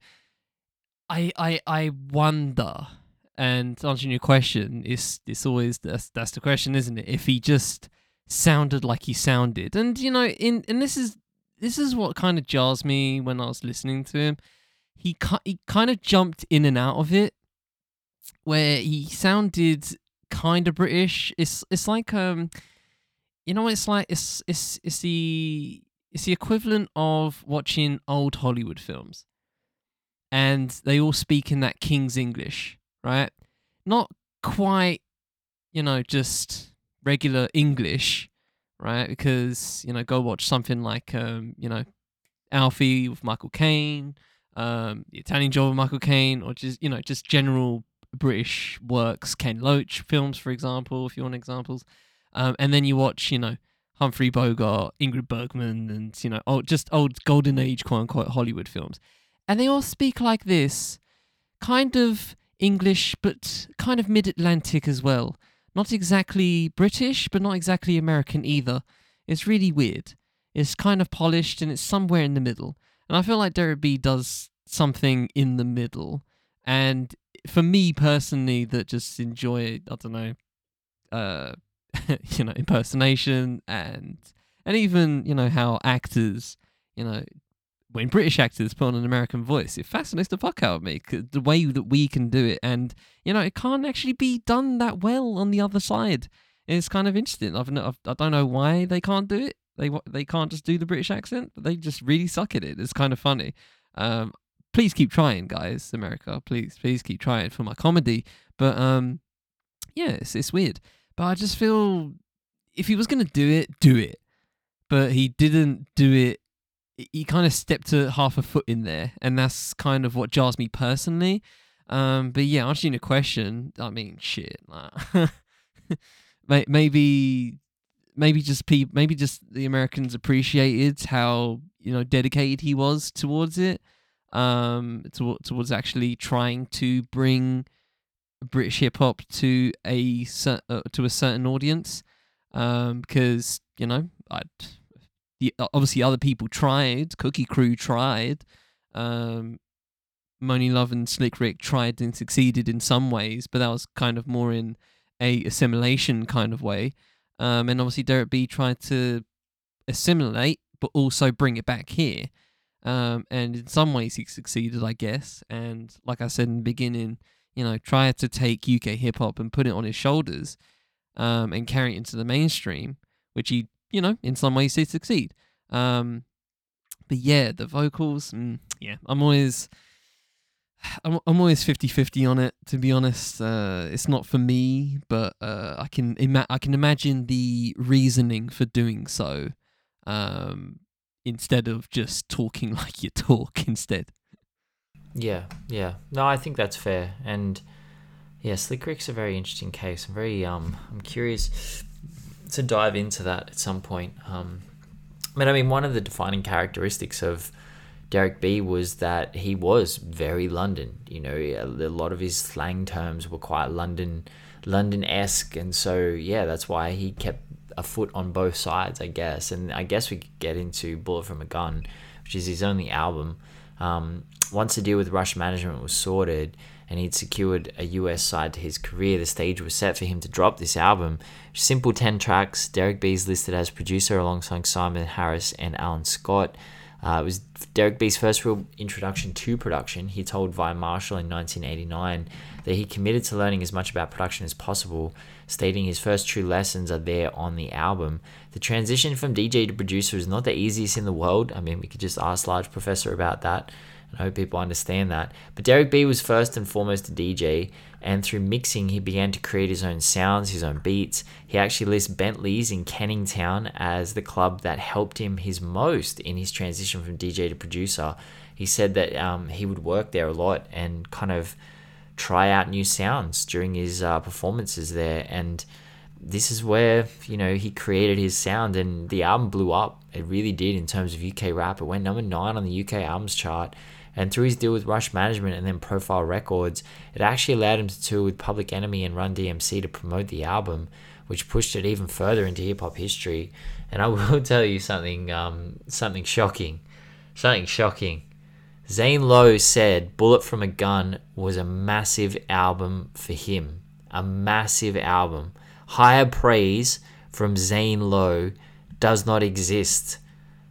I I I wonder, and answering your question is it's always that's that's the question, isn't it? If he just sounded like he sounded, and you know, in and this is this is what kind of jars me when I was listening to him. He he kind of jumped in and out of it, where he sounded kind of British. It's it's like um you know it's like it's it's it's the it's the equivalent of watching old Hollywood films. And they all speak in that King's English, right? Not quite, you know, just regular English, right? Because, you know, go watch something like um, you know, Alfie with Michael Caine, um, the Italian Job with Michael Caine, or just, you know, just general British works, Ken Loach films, for example, if you want examples. Um, and then you watch, you know, Humphrey Bogart, Ingrid Bergman, and you know, old, just old golden age quote unquote Hollywood films, and they all speak like this, kind of English, but kind of mid-Atlantic as well. Not exactly British, but not exactly American either. It's really weird. It's kind of polished, and it's somewhere in the middle. And I feel like Derek B does something in the middle. And for me personally, that just enjoy, I don't know, uh, [laughs] you know impersonation and and even you know how actors you know when British actors put on an American voice it fascinates the fuck out of me the way that we can do it and you know it can't actually be done that well on the other side. It's kind of interesting. I've, I've I don't know why they can't do it. They they can't just do the British accent they just really suck at it. It's kind of funny. Um please keep trying guys America please please keep trying for my comedy but um yeah it's, it's weird but I just feel if he was to do it, do it. But he didn't do it. He kind of stepped to half a foot in there, and that's kind of what jars me personally. Um, but yeah, answering a question, I mean, shit. Like, [laughs] maybe, maybe just pe- maybe just the Americans appreciated how you know dedicated he was towards it. Um, to- towards actually trying to bring British hip hop to a uh, to a certain audience, um, because you know, I obviously other people tried, Cookie Crew tried, um, Monie Love and Slick Rick tried and succeeded in some ways, but that was kind of more in a assimilation kind of way. Um, and obviously Derek B tried to assimilate, but also bring it back here. Um, and in some ways he succeeded, I guess. And like I said in the beginning, you know, tried to take UK hip hop and put it on his shoulders, um, and carry it into the mainstream, which he, you know, in some ways did succeed. Um, but yeah, the vocals, mm, yeah, I'm always. [sighs] I'm, I'm always 50-50 on it to be honest uh, it's not for me but uh, I can ima- I can imagine the reasoning for doing so um, instead of just talking [laughs] like you talk instead Yeah, yeah. No, I think that's fair. And yeah, Slick Rick's a very interesting case. I'm very um I'm curious to dive into that at some point. Um but I mean one of the defining characteristics of Derek B was that he was very London. You know, a lot of his slang terms were quite London London esque and so yeah, that's why he kept a foot on both sides, I guess. And I guess we could get into Bullet from a Gun, which is his only album. Um, once the deal with Rush Management was sorted and he'd secured a US side to his career, the stage was set for him to drop this album. Simple 10 tracks, Derek B is listed as producer alongside Simon Harris and Alan Scott. Uh, it was Derek B's first real introduction to production. He told Vi Marshall in 1989 that he committed to learning as much about production as possible, stating his first true lessons are there on the album. The transition from DJ to producer is not the easiest in the world. I mean, we could just ask Large Professor about that. I hope people understand that. But Derek B was first and foremost a DJ, and through mixing, he began to create his own sounds, his own beats. He actually lists Bentley's in Canning Town as the club that helped him his most in his transition from DJ to producer. He said that um, he would work there a lot and kind of try out new sounds during his uh, performances there. And this is where you know he created his sound, and the album blew up. It really did in terms of UK rap. It went number nine on the UK albums chart. And through his deal with Rush Management and then Profile Records, it actually allowed him to tour with Public Enemy and Run DMC to promote the album, which pushed it even further into hip hop history. And I [laughs] will tell you something, um, something shocking, something shocking. Zane Lowe said Bullet from a Gun was a massive album for him. A massive album. Higher praise from Zane Lowe does not exist.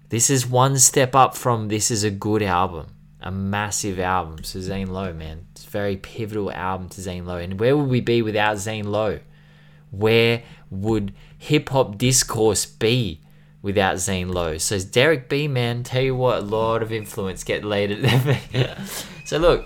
This is one step up from this is a good album a massive album. So Zane Lowe, man, it's a very pivotal album to Zane Lowe. And where would we be without Zane Lowe? Where would hip hop discourse be without Zane Lowe? So Derek B, man, tell you what, a lot of influence get laid at [laughs] So look,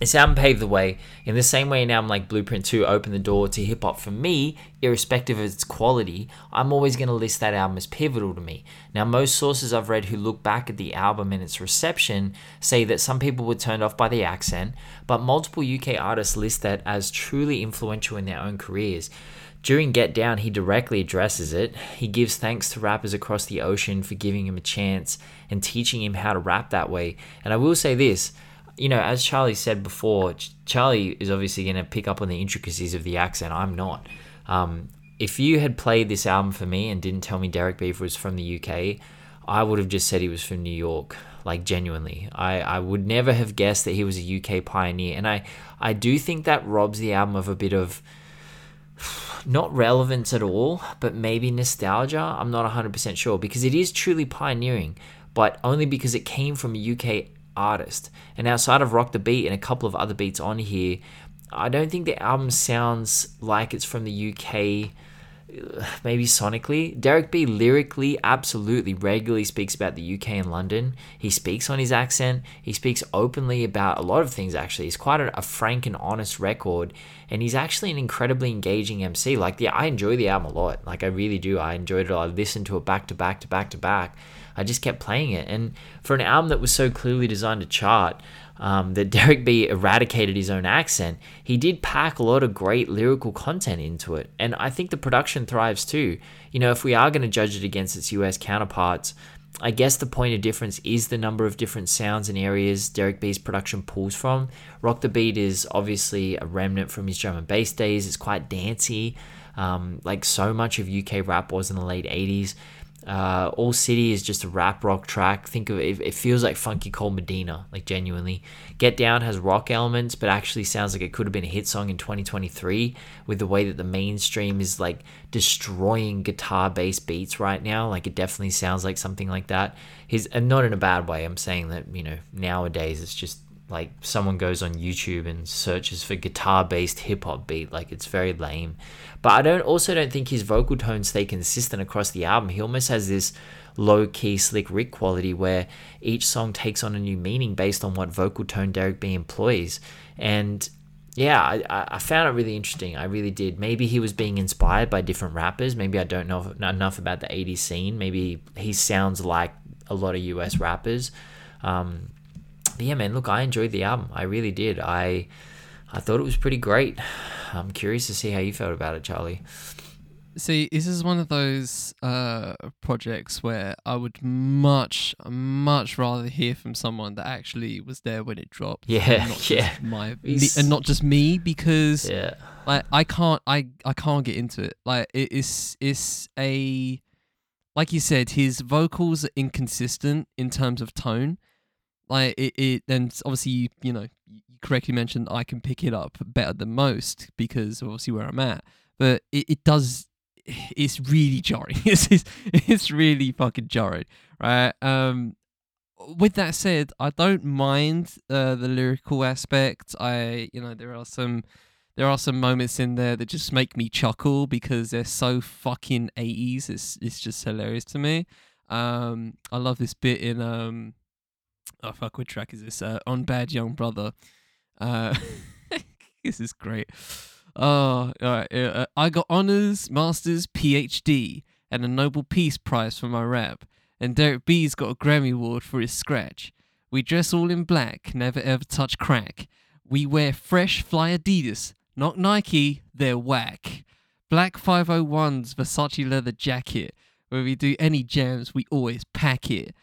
this album paved the way. In the same way, an album like Blueprint 2 opened the door to hip hop for me, irrespective of its quality. I'm always going to list that album as pivotal to me. Now, most sources I've read who look back at the album and its reception say that some people were turned off by the accent, but multiple UK artists list that as truly influential in their own careers. During Get Down, he directly addresses it. He gives thanks to rappers across the ocean for giving him a chance and teaching him how to rap that way. And I will say this you know, as Charlie said before, Charlie is obviously going to pick up on the intricacies of the accent. I'm not. Um, if you had played this album for me and didn't tell me Derek Beaver was from the UK, I would have just said he was from New York. Like genuinely, I, I would never have guessed that he was a UK pioneer, and I I do think that robs the album of a bit of not relevance at all, but maybe nostalgia. I'm not 100% sure because it is truly pioneering, but only because it came from a UK artist. And outside of Rock the Beat and a couple of other beats on here, I don't think the album sounds like it's from the UK. Uh, maybe sonically, Derek B lyrically absolutely regularly speaks about the UK and London. He speaks on his accent. He speaks openly about a lot of things. Actually, he's quite a, a frank and honest record, and he's actually an incredibly engaging MC. Like, yeah, I enjoy the album a lot. Like, I really do. I enjoyed it. I listened to it back to back to back to back. I just kept playing it. And for an album that was so clearly designed to chart, um, that [laughs] Derek B eradicated his own accent, he did pack a lot of great lyrical content into it. And I think the production thrives too. You know, if we are going to judge it against its US counterparts, I guess the point of difference is the number of different sounds and areas Derek B's production pulls from. Rock the Beat is obviously a remnant from his drum and bass days. It's quite dancey, um, like so much of UK rap was in the late 80s. Uh, All City is just a rap rock track. Think of it, it feels like Funky Cold Medina, like genuinely. Get Down has rock elements, but actually sounds like it could have been a hit song in 2023 with the way that the mainstream is like destroying guitar based beats right now. Like it definitely sounds like something like that. His, and not in a bad way. I'm saying that, you know, nowadays it's just like someone goes on YouTube and searches for guitar based hip hop beat, like it's very lame. But I don't also don't think his vocal tones stay consistent across the album. He almost has this low key slick Rick quality where each song takes on a new meaning based on what vocal tone Derek B employs. And yeah, I, I found it really interesting. I really did. Maybe he was being inspired by different rappers. Maybe I don't know enough about the 80s scene. Maybe he sounds like a lot of US rappers. Um, yeah, man, look, I enjoyed the album. I really did. I I thought it was pretty great. I'm curious to see how you felt about it, Charlie. See, this is one of those uh, projects where I would much, much rather hear from someone that actually was there when it dropped. Yeah, not yeah. My [laughs] me, and not just me because yeah, like I can't, I I can't get into it. Like it is, it's a, like you said, his vocals are inconsistent in terms of tone like it, it then obviously you, you know you correctly mentioned I can pick it up better than most because obviously where I'm at. But it, it does [sighs] it's really jarring. [laughs] It's, it's it's really fucking jarring right? Um with that said I don't mind uh, the lyrical aspect. I you know there are some there are some moments in there that just make me chuckle because they're so fucking 80s it's it's just hilarious to me. Um I love this bit in um oh fuck, what track is this? Uh, on Bad Young Brother. Uh, [laughs] this is great. Oh, right. Uh, I got honors, masters, PhD, and a Nobel Peace Prize for my rap. And Derek B's got a Grammy Award for his scratch. We dress all in black, never ever touch crack. We wear fresh, fly Adidas, not Nike, they're whack. Black 501's Versace leather jacket. When we do any jams, we always pack it.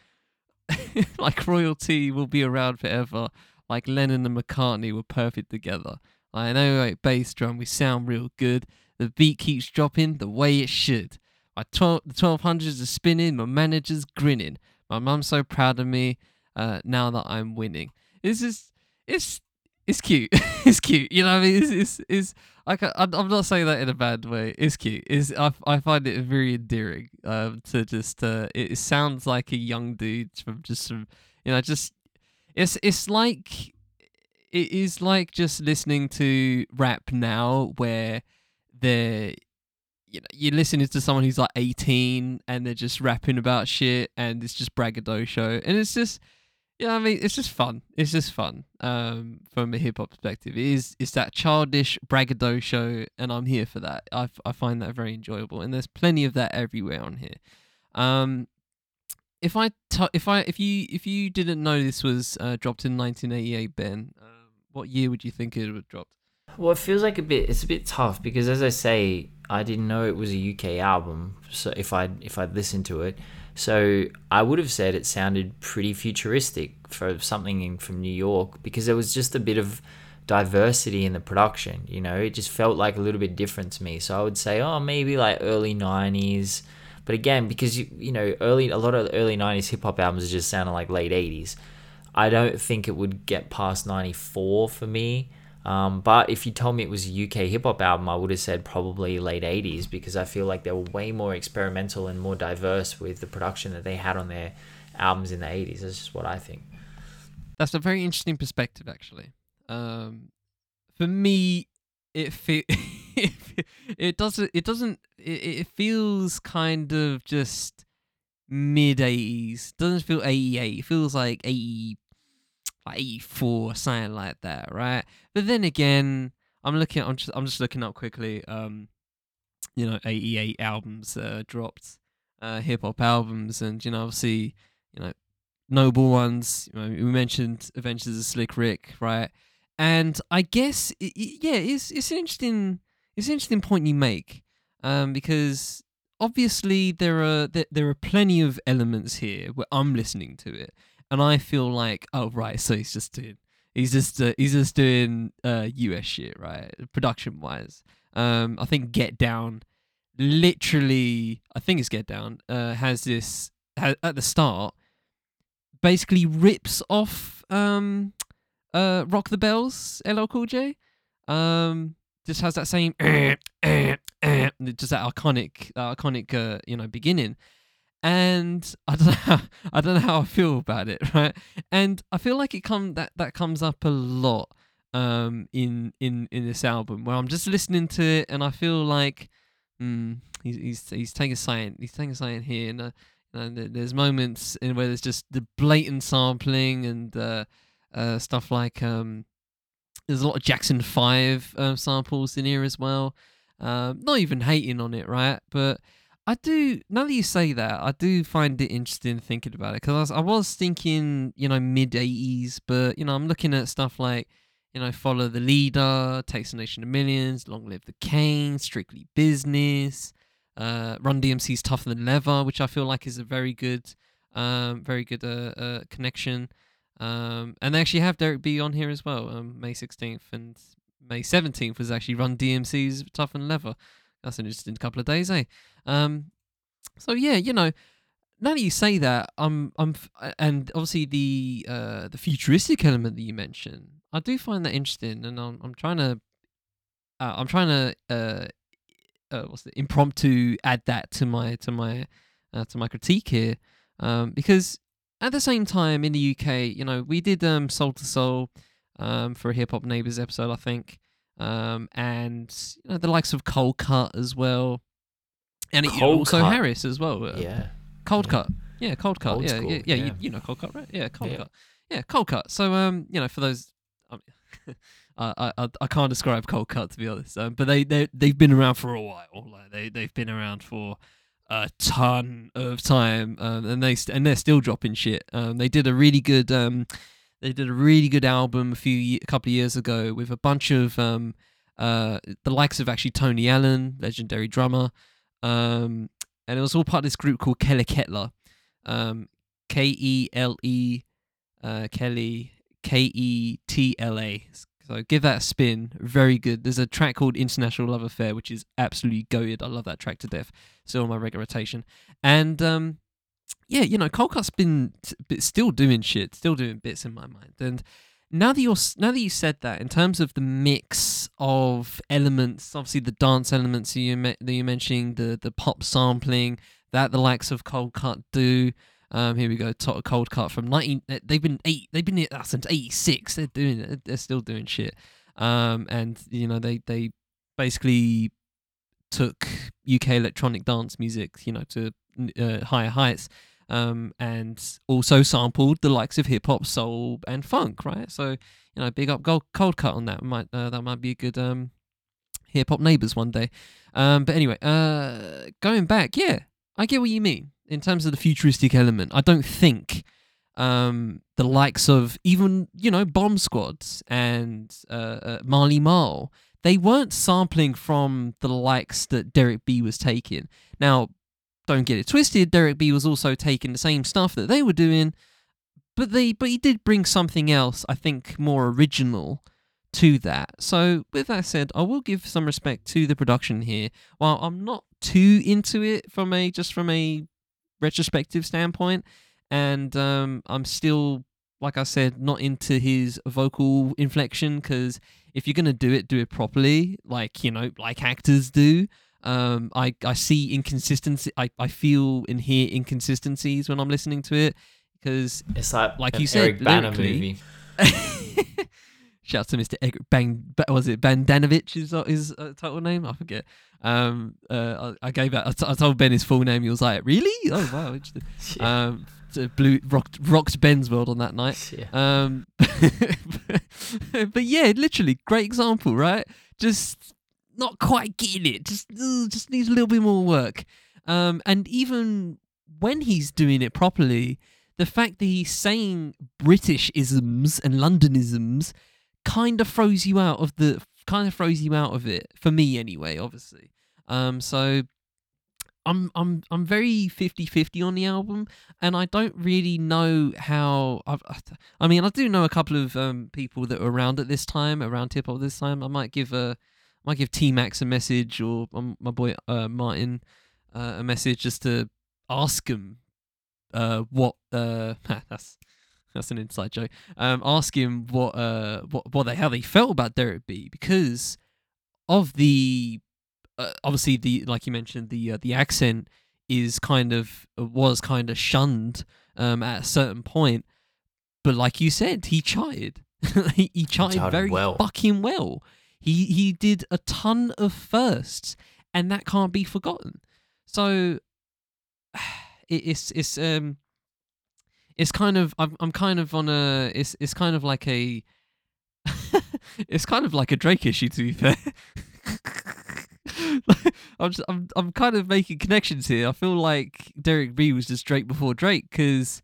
[laughs] like royalty will be around forever. Like Lennon and McCartney were perfect together. I know, like bass drum, we sound real good. The beat keeps dropping the way it should. My 12, the 1200s are spinning, my manager's grinning. My mum's so proud of me uh, now that I'm winning. This is, it's it's cute. [laughs] it's cute. You know what I mean? It's it's, it's I can, I'm not saying that in a bad way. It's cute. It's I, I find it very endearing. Um, to just uh, it, it sounds like a young dude from just from you know just it's it's like it is like just listening to rap now where they're you know you're listening to someone who's like 18 and they're just rapping about shit and it's just braggadocio and it's just yeah, I mean, it's just fun. It's just fun um, from a hip hop perspective. It is it's that childish braggadocio, and I'm here for that. I, I find that very enjoyable, and there's plenty of that everywhere on here. Um, if I t- if I if you if you didn't know this was uh, dropped in 1988, Ben, uh, what year would you think it would have dropped? Well, it feels like a bit. It's a bit tough because, as I say, I didn't know it was a UK album. So if I if I'd listened to it, so I would have said it sounded pretty futuristic for something in, from New York because there was just a bit of diversity in the production. You know, it just felt like a little bit different to me. So I would say, oh, maybe like early '90s. But again, because you you know, early a lot of early '90s hip hop albums just sounded like late '80s. I don't think it would get past '94 for me. Um, but if you told me it was a UK hip hop album, I would have said probably late 80s because I feel like they were way more experimental and more diverse with the production that they had on their albums in the 80s. That's just what I think. That's a very interesting perspective, actually. Um, for me, it fe- [laughs] it doesn't it doesn't it, it feels kind of just mid 80s doesn't feel 88 it feels like 80 like 84 something like that right? But then again i'm looking i'm just i'm just looking up quickly um you know 88 albums uh, dropped uh hip hop albums and you know obviously you know noble ones you know, we mentioned adventures of slick rick right? And i guess it, it, yeah it's it's an interesting it's an interesting point you make um because obviously there are there, there are plenty of elements here where i'm listening to it and I feel like, oh right, so he's just doing, he's just uh, he's just doing uh, US shit, right? Production wise, um, I think Get Down literally, I think it's Get Down, uh, has this ha- at the start, basically rips off um, uh, Rock the Bells, LL Cool J. Um, just has that same [clears throat] [clears throat] just that iconic, that iconic, uh, you know, beginning. And [laughs] I don't know, how, I don't know how I feel about it, [laughs] right? And I feel like it come that that comes up a lot um in in in this album where I'm just listening to it and I feel like mm, he's he's he's taking something he's taking something here and uh, and there's moments in where there's just the blatant sampling and uh, uh stuff like um there's a lot of Jackson Five um, samples in here as well. Um, not even hating on it, right? But I do. Now that you say that, I do find it interesting thinking about it because I was, I was thinking, you know, mid '80s, but you know, I'm looking at stuff like, you know, Follow the Leader, Takes the Nation of Millions, Long Live the Kane, Strictly Business, uh, Run DMC's Tougher Than Leather, which I feel like is a very good, um, very good uh, uh, connection. Um, and they actually have Derek B on here as well, um, May 16th and May 17th was actually Run DMC's Tougher Than Leather. That's an interesting couple of days, eh? Um, so yeah, you know, now that you say that, I'm, I'm, and obviously the, uh, the futuristic element that you mentioned, I do find that interesting, and I'm, I'm trying to, uh, I'm trying to, uh, uh, what's the impromptu add that to my, to my, uh, to my critique here, um, because at the same time in the UK, you know, we did um Soul II Soul um for a Hip Hop Neighbors episode, I think. Um and you know, the likes of Coldcut as well. And it, also Cut. Harris as well. uh, Yeah. Cold yeah. Cut. Yeah, Coldcut. Old yeah, school, yeah, yeah, yeah. You, you know Coldcut, right? Yeah, Cold Yeah. Cut. Yeah, Coldcut. So um, you know, for those I, mean, [laughs] I, I I- I can't describe Coldcut to be honest. Um, but they they they've been around for a while. Like they they've been around for a ton of time, um, and they st- and they're still dropping shit. Um, they did a really good um, they did a really good album a few a couple of years ago with a bunch of um, uh, the likes of actually Tony Allen, legendary drummer, um, and it was all part of this group called Keleketla, um, K E L E, uh, Kelly K E T L A. So give that a spin. Very good. There's a track called International Love Affair, which is absolutely goated. I love that track to death. Still on my regular rotation. And um, yeah, you know, Coldcut's been still doing shit, still doing bits in my mind. And now that you're now that you said that, in terms of the mix of elements, obviously the dance elements that you that you mentioning, the the pop sampling that the likes of Cold do. Um, here we go, to- Coldcut from nineteen. uh, They've been eight. They've been here uh, since eighty six. They're doing. They're still doing shit. Um, and you know they they basically took UK electronic dance music, you know, to uh, higher heights. Um, and also sampled the likes of hip hop, soul, and funk, right? So you know, big up Gold, Coldcut on that. Might uh, that might be a good um, hip hop neighbors one day. Um, but anyway, uh, going back, yeah, I get what you mean in terms of the futuristic element. I don't think um, the likes of even you know Bomb Squads and uh, uh, Marley Marl, they weren't sampling from the likes that Derek B was taking. Now, don't get it twisted. Derek B was also taking the same stuff that they were doing, but they but he did bring something else. I think more original to that. So with that said, I will give some respect to the production here. While I'm not too into it from a just from a retrospective standpoint, and um, I'm still, like I said, not into his vocal inflection because if you're gonna do it, do it properly, like you know, like actors do. Um, I I see inconsistency. I, I feel and hear inconsistencies when I'm listening to it because It's like Like an you said, Eric Bana movie. [laughs] Shout out to Mr. Egg Bang. Ba- Was it Bandanovich? Is uh, his uh, title name? I forget. Um, uh, I, I gave that. I, t- I told Ben his full name. He was like, "Really? Oh wow!" [laughs] Um, blew rocked rocked Ben's world on that night. yeah. Um, [laughs] but yeah, literally, great example, right? Just not quite getting it. Just uh, just needs a little bit more work. Um, and even when he's doing it properly, the fact that he's saying British isms and Londonisms kind of throws you out of the kind of throws you out of it for me anyway obviously um so i'm i'm i'm very 50-50 on the album and i don't really know how I've, i mean i do know a couple of um people that were around at this time around hip hop this time i might give a might give T Max a message or um, my boy uh, Martin uh, a message just to ask him uh, what uh, [laughs] that's that's an inside joke. Um, ask him what uh what what they how they felt about Derek B because of the uh, obviously the like you mentioned the uh, the accent is kind of was kind of shunned um at a certain point, but like you said, he tried. [laughs] he, he tried very well. fucking well. He he did a ton of firsts, and that can't be forgotten. So [sighs] it, it's it's um it's kind of I'm I'm kind of on a it's it's kind of like a [laughs] it's kind of like a Drake issue to be fair. [laughs] [laughs] I'm, just, I'm I'm kind of making connections here. I feel like Derek B was just Drake before Drake because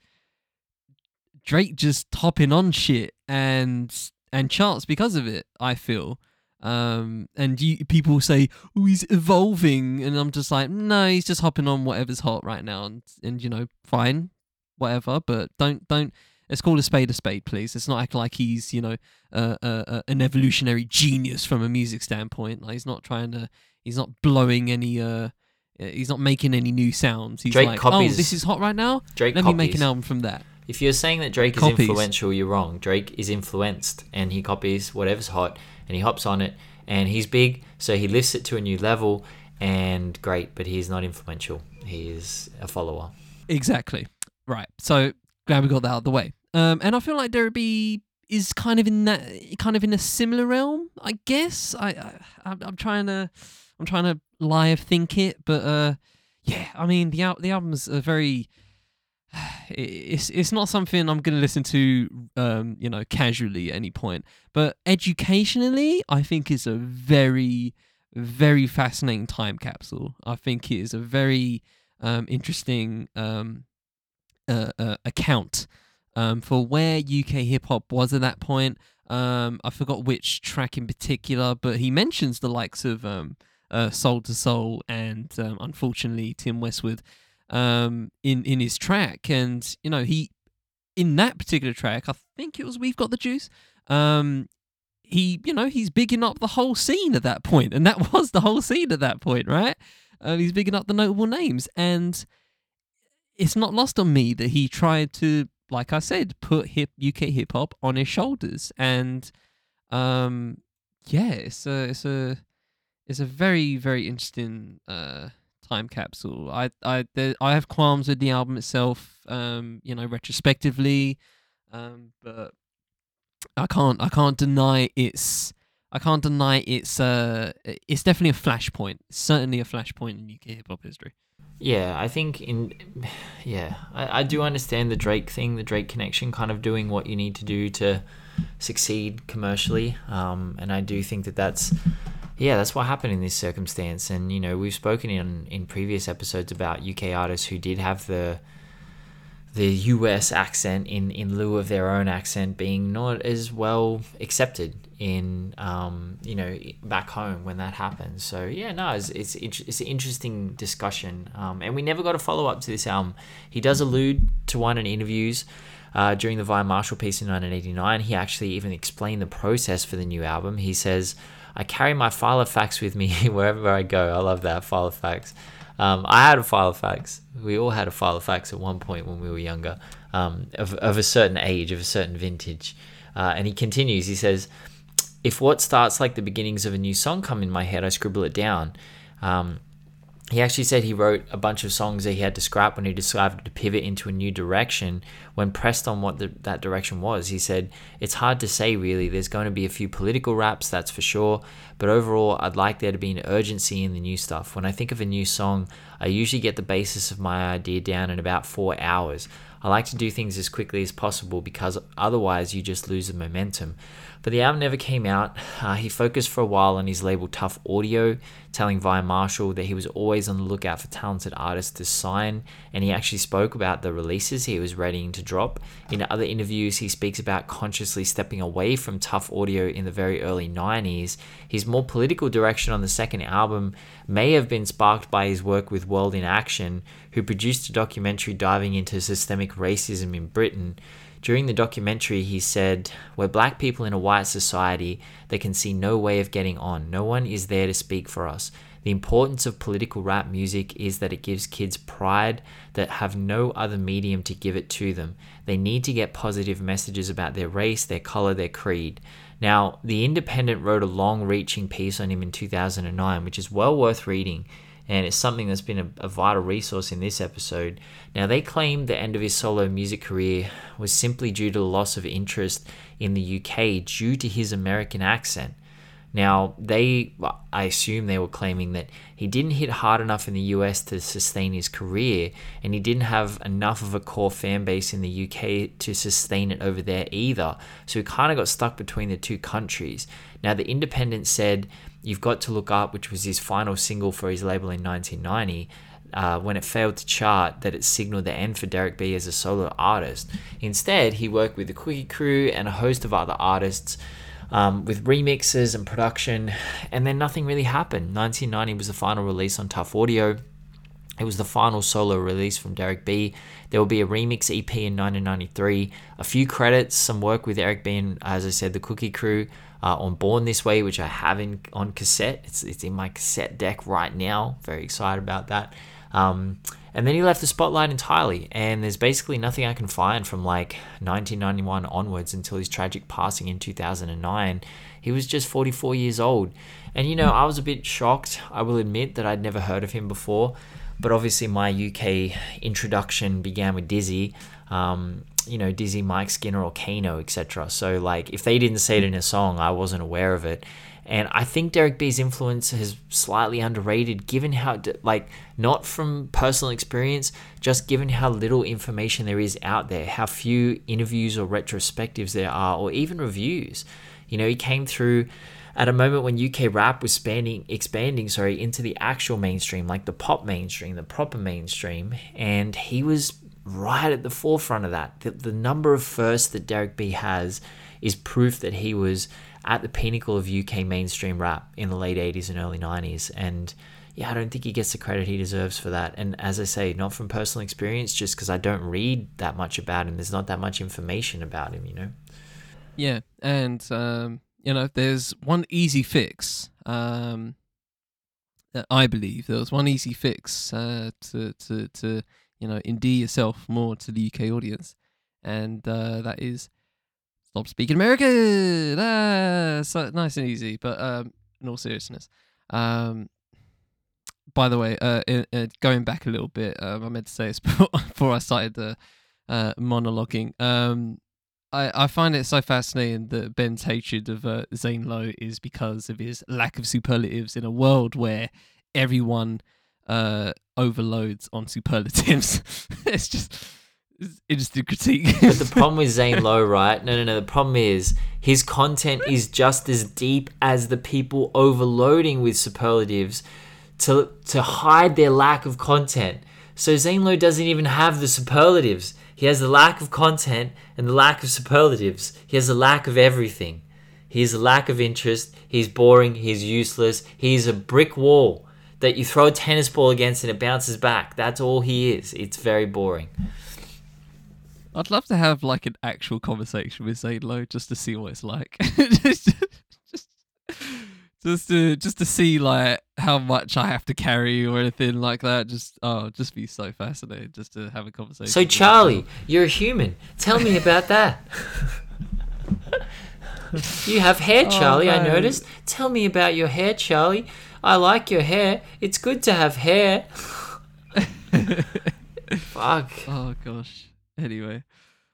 Drake just hopping on shit and and charts because of it. I feel, um, and you people say, "Oh, he's evolving," and I'm just like, "No, he's just hopping on whatever's hot right now," and and you know, fine, whatever. But don't don't. Let's call a spade a spade, please. Let's not act like he's, you know, uh, uh, uh, an evolutionary genius from a music standpoint. Like he's not trying to, he's not blowing any, uh, he's not making any new sounds. He's Drake like, copies- oh, this is hot right now. Drake Let me make an album from that. If you're saying that Drake is influential, you're wrong. Drake is influenced and he copies whatever's hot and he hops on it and he's big, so he lifts it to a new level and great, but he's not influential. He is a follower. Exactly. Right. So glad we got that out of the way. Um, and I feel like Derek B is kind of in that kind of in a similar realm, I guess. I, I I'm, I'm trying to I'm trying to live think it, but uh, yeah. I mean the al- the album's a very [sighs] it's it's not something I'm gonna listen to um you know casually at any point, but educationally I think it's a very very fascinating time capsule. I think it is a very um interesting um uh, uh, account um, for where UK hip hop was at that point. Um, I forgot which track in particular, but he mentions the likes of um, uh, Soul II Soul and um, unfortunately Tim Westwood um, in in his track, and you know he in that particular track, I think it was We've Got the Juice. Um, he, you know, he's bigging up the whole scene at that point, and that [laughs] was the whole scene at that point, right? Um, he's bigging up the notable names, and it's not lost on me that he tried to, like I said, put hip UK hip hop on his shoulders, and um, yeah, it's a it's a it's a very very interesting uh time capsule. I I there, I have qualms with the album itself, um, you know, retrospectively, um, but I can't I can't deny its I can't deny it's uh it's definitely a flashpoint. Certainly a flashpoint in UK hip hop history. Yeah, I think in yeah, I, I do understand the Drake thing, the Drake connection, kind of doing what you need to do to succeed commercially. Um, and I do think that that's yeah, that's what happened in this circumstance. And you know, we've spoken in in previous episodes about UK artists who did have the the US accent in, in lieu of their own accent being not as well accepted in um, you know back home when that happens. So yeah, no, it's it's, it's, an interesting discussion, um, and we never got a follow up to this album. He does allude to one in interviews. Uh, during the Vi Marshall piece in 1989, he actually even explained the process for the new album. He says, I carry my file of facts with me [laughs] wherever I go. I love that file of facts. Um, I had a file of facts. We all had a file of facts at one point when we were younger, um, of, of a certain age, of a certain vintage. Uh, and he continues, he says, If what starts like the beginnings of a new song come in my head, I scribble it down. Um, he actually said he wrote a bunch of songs that he had to scrap when he decided to pivot into a new direction. When pressed on what the, that direction was, he said, It's hard to say, really. There's going to be a few political raps, that's for sure. But overall, I'd like there to be an urgency in the new stuff. When I think of a new song, I usually get the basis of my idea down in about four hours. I like to do things as quickly as possible because otherwise you just lose the momentum. But the album never came out. Uh, he focused for a while on his label Tuff Audio, telling Vi Marshall that he was always on the lookout for talented artists to sign, and he actually spoke about the releases he was readying to drop. In other interviews, he speaks about consciously stepping away from Tuff Audio in the very early 90s. His more political direction on the second album may have been sparked by his work with World in Action, who produced a documentary diving into systemic racism in Britain. During the documentary, he said, We're black people in a white society that can see no way of getting on. No one is there to speak for us. The importance of political rap music is that it gives kids pride that have no other medium to give it to them. They need to get positive messages about their race, their color, their creed. Now, The Independent wrote a long reaching piece on him in 2009, which is well worth reading and it's something that's been a, a, vital resource in this episode. Now, they claim the end of his solo music career was simply due to the loss of interest in the UK due to his American accent. Now, they, I assume they were claiming that he didn't hit hard enough in the US to sustain his career, and he didn't have enough of a core fan base in the UK to sustain it over there either. So he kind of got stuck between the two countries. Now, The Independent said You've Got to Look Up, which was his final single for his label in 1990, uh, when it failed to chart, that it signaled the end for Derek B as a solo artist. Instead, he worked with the Cookie Crew and a host of other artists. Um, with remixes and production, and then nothing really happened. 1990 was the final release on Tuff Audio. It was the final solo release from Derek B. There will be a remix EP in 1993, a few credits, some work with Eric B. and, as I said, the Cookie Crew, uh, on Born This Way, which I have in, on cassette. It's, it's in my cassette deck right now. Very excited about that. Um, and then he left the spotlight entirely, and there's basically nothing I can find from like 1991 onwards until his tragic passing in 2009. He was just 44 years old. And you know, I was a bit shocked, I will admit, that I'd never heard of him before. But obviously, my UK introduction began with Dizzee, Um, you know, Dizzee Mike Skinner, or Kano, etc. So, like, if they didn't say it in a song, I wasn't aware of it. And I think Derek B's influence is slightly underrated, given how, like, not from personal experience, just given how little information there is out there, how few interviews or retrospectives there are, or even reviews. You know, he came through at a moment when UK rap was expanding, expanding, sorry, into the actual mainstream, like the pop mainstream, the proper mainstream, and he was right at the forefront of that. The, the number of firsts that Derek B has is proof that he was at the pinnacle of UK mainstream rap in the late 80s and early 90s. And yeah, I don't think he gets the credit he deserves for that. And as I say, not from personal experience, just because I don't read that much about him. There's not that much information about him, you know? Yeah. And, um, you know, there's one easy fix. Um, that I believe there was one easy fix uh, to, to, to you know, endear yourself more to the UK audience, and uh, that is stop speaking American. Ah, so nice and easy, but um, in all seriousness, um, by the way, uh, in, uh, going back a little bit, um, I meant to say this [laughs] before, before I started the uh, monologuing. Um, I, I find it so fascinating that Ben's hatred of uh, Zane Lowe is because of his lack of superlatives in a world where everyone uh, overloads on superlatives. [laughs] it's just it's interesting critique. but the problem with [laughs] Zane Lowe, right? No, no, no. The problem is his content is just as deep as the people overloading with superlatives to to hide their lack of content. So Zane Lowe doesn't even have the superlatives. He has the lack of content and the lack of superlatives. He has a lack of everything. He has a lack of interest. He's boring. He's useless. He's a brick wall that you throw a tennis ball against and it bounces back. That's all he is. It's very boring. I'd love to have like an actual conversation with Zane Lowe just to see what it's like. [laughs] just, just, just to just to see like how much I have to carry or anything like that. Just oh, just be so fascinated just to have a conversation. So Charlie, you're a human. Tell me about that. [laughs] you have hair, oh, Charlie. Oh, I noticed. Tell me about your hair, Charlie. I like your hair. It's good to have hair. [laughs] Fuck. Oh gosh. Anyway,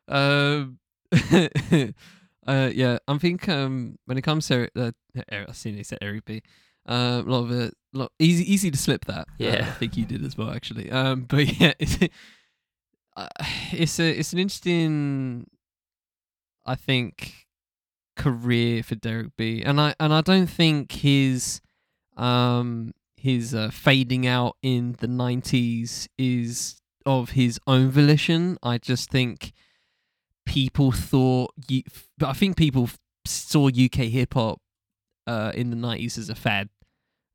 um, [laughs] uh, yeah, I think um, when it comes to uh, I seen they said Eric B. Uh, a lot of it, lot easy, easy to slip that. Yeah, uh, I think you did as well, actually. Um, [laughs] but yeah, it's, uh, it's a, it's an interesting, I think, career for Derek B. And I, and I don't think his um, his uh, fading out in the 90s is of his own volition. I just think people thought, you, I think people saw UK hip hop uh, in the 90s as a fad,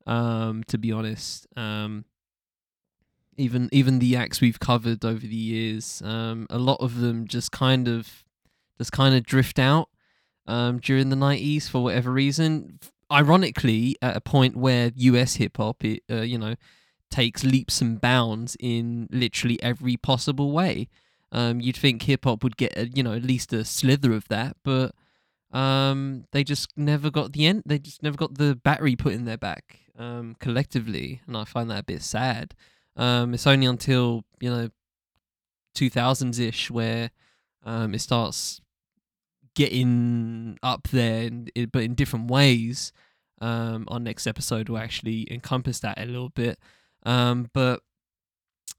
um, to be honest. Um, even even the acts we've covered over the years, um, a lot of them just kind of just kind of drift out um, during the 90s for whatever reason. Ironically, at a point where US hip hop, uh, you know, takes leaps and bounds in literally every possible way. Um, you'd think hip hop would get, a, you know, at least a slither of that, but um, they just never got the end. They just never got the battery put in their back um, collectively, and I find that a bit sad. Um, it's only until you know 2000s ish where um, it starts getting up there, but in different ways. Um, our next episode will actually encompass that a little bit. Um, but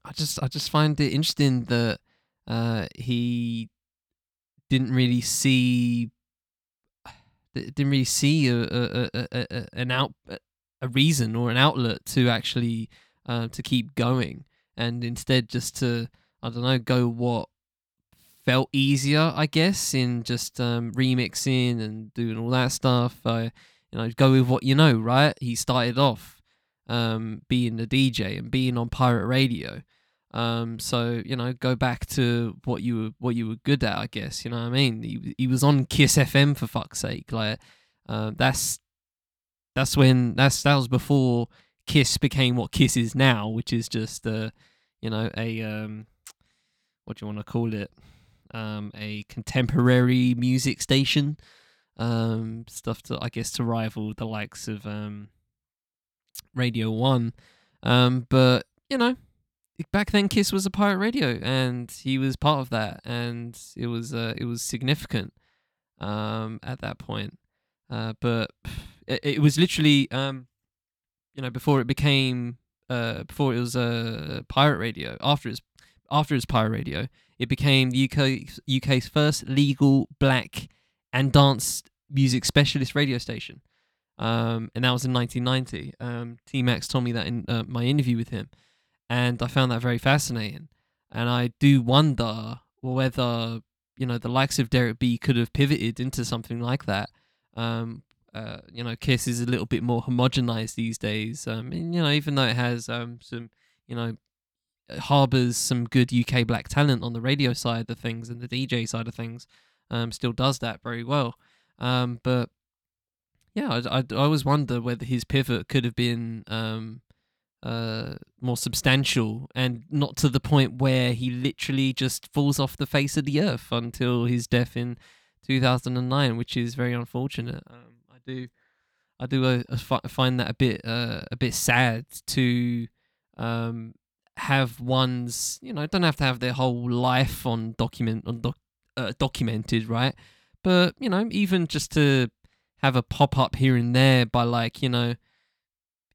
I just I just find it interesting that uh, he didn't really see [sighs] didn't really see a, a, a, a an out a reason or an outlet to actually uh, to keep going, and instead just to I don't know go what felt easier, I guess, in just um, remixing and doing all that stuff. I you know go with what you know, right? He started off um, being a DJ and being on pirate radio. Um, so you know, go back to what you were what you were good at, I guess. You know what I mean? He he was on Kiss FM for fuck's sake. Like, uh, that's that's when that's that was before Kiss became what Kiss is now, which is just uh, you know, a um, what do you want to call it? Um, a contemporary music station. Um, stuff to I guess to rival the likes of um, Radio One. Um, but you know, back then Kiss was a pirate radio, and he was part of that, and it was uh, it was significant um, at that point. Uh, but it, it was literally um, you know before it became uh, before it was a uh, pirate radio. After it's after it's pirate radio, it became the UK UK's first legal black and dance music specialist radio station. Um, and that was in 1990. Um, T Max told me that in uh, my interview with him and I found that very fascinating. And I do wonder whether you know the likes of Derek B could have pivoted into something like that. Um, uh, you know, Kiss is a little bit more homogenized these days. Um, and, you know, even though it has um, some, you know, harbors some good UK black talent on the radio side of things and the DJ side of things, um, still does that very well. Um, but yeah, I, I, I always wonder whether his pivot could have been um, uh, more substantial and not to the point where he literally just falls off the face of the earth until his death in 2009, which is very unfortunate. Um, I do, I do uh, find that a bit uh, a bit sad to um, have one's you know don't have to have their whole life on document on doc, uh, documented right, but you know even just to have a pop up here and there by like you know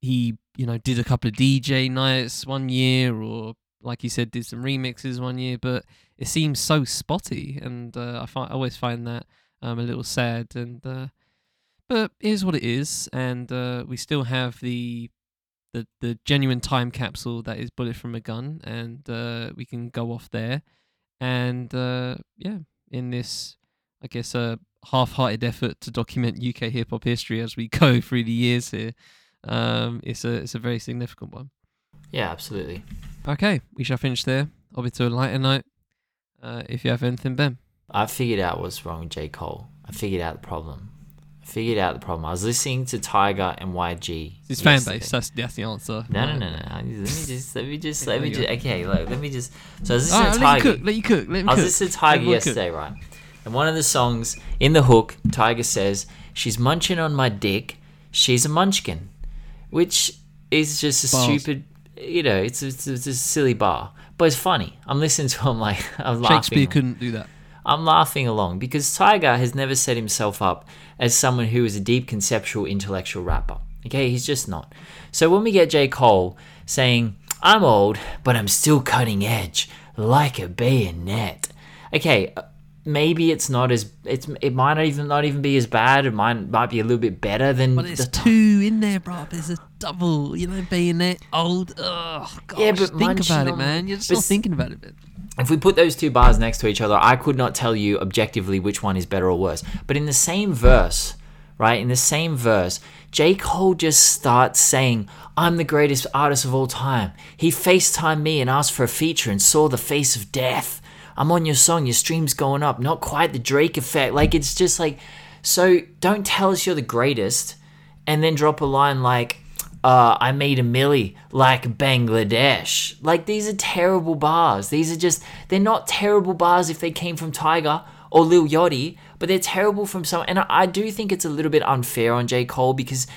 he you know did a couple of DJ nights one year, or like he said, did some remixes one year. But it seems so spotty, and uh, I find I always find that um, a little sad. And uh, but here's what it is, and uh, we still have the the the genuine time capsule that is Bullet from a Gun, and uh, we can go off there. And uh, yeah, in this, I guess, a half-hearted effort to document UK hip hop history as we [laughs] go through the years here um, it's a it's a very significant one. Yeah, absolutely. Okay, we shall finish there. I'll be to a lighter note. Uh, if you have anything, Ben. I figured out what's wrong with J. Cole. I figured out the problem. Figured out the problem. I was listening to Tyga and YG. His fan base. That's that's the answer. No, no, no, no. Let me just let me just let me just okay. Look, let me just. So I was listening to Tyga. Let you cook. Let you cook. Let me I was listening to Tyga yesterday, right? And one of the songs in the hook, Tyga says, "She's munching on my dick. She's a munchkin." which is just a Bars. stupid, you know, it's, it's, it's a silly bar, but it's funny. I'm listening to him like [laughs] I'm laughing. Shakespeare couldn't do that. I'm laughing along because Tyga has never set himself up as someone who is a deep conceptual intellectual rapper. Okay, he's just not. So when we get J. Cole saying, I'm old, but I'm still cutting edge, like a bayonet. Okay, uh, maybe it's not as it's it might not even not even be as bad. It might might be a little bit better than. But there's the two in there, bro. There's a double. You know, that old. Oh gosh. Yeah, but think about it, man. You're just not thinking about it. Man. If we put those two bars next to each other, I could not tell you objectively which one is better or worse. But in the same verse, right? In the same verse, J. Cole just starts saying, I'm the greatest artist of all time. He FaceTimed me and asked for a feature and saw the face of death. I'm on your song, your stream's going up. Not quite the Drake effect. Like it's just like, so don't tell us you're the greatest, and then drop a line like, uh, I made a milli like Bangladesh. Like these are terrible bars. These are just they're not terrible bars if they came from Tyga or Lil Yachty, but they're terrible from some. And I, I do think it's a little bit unfair on J Cole because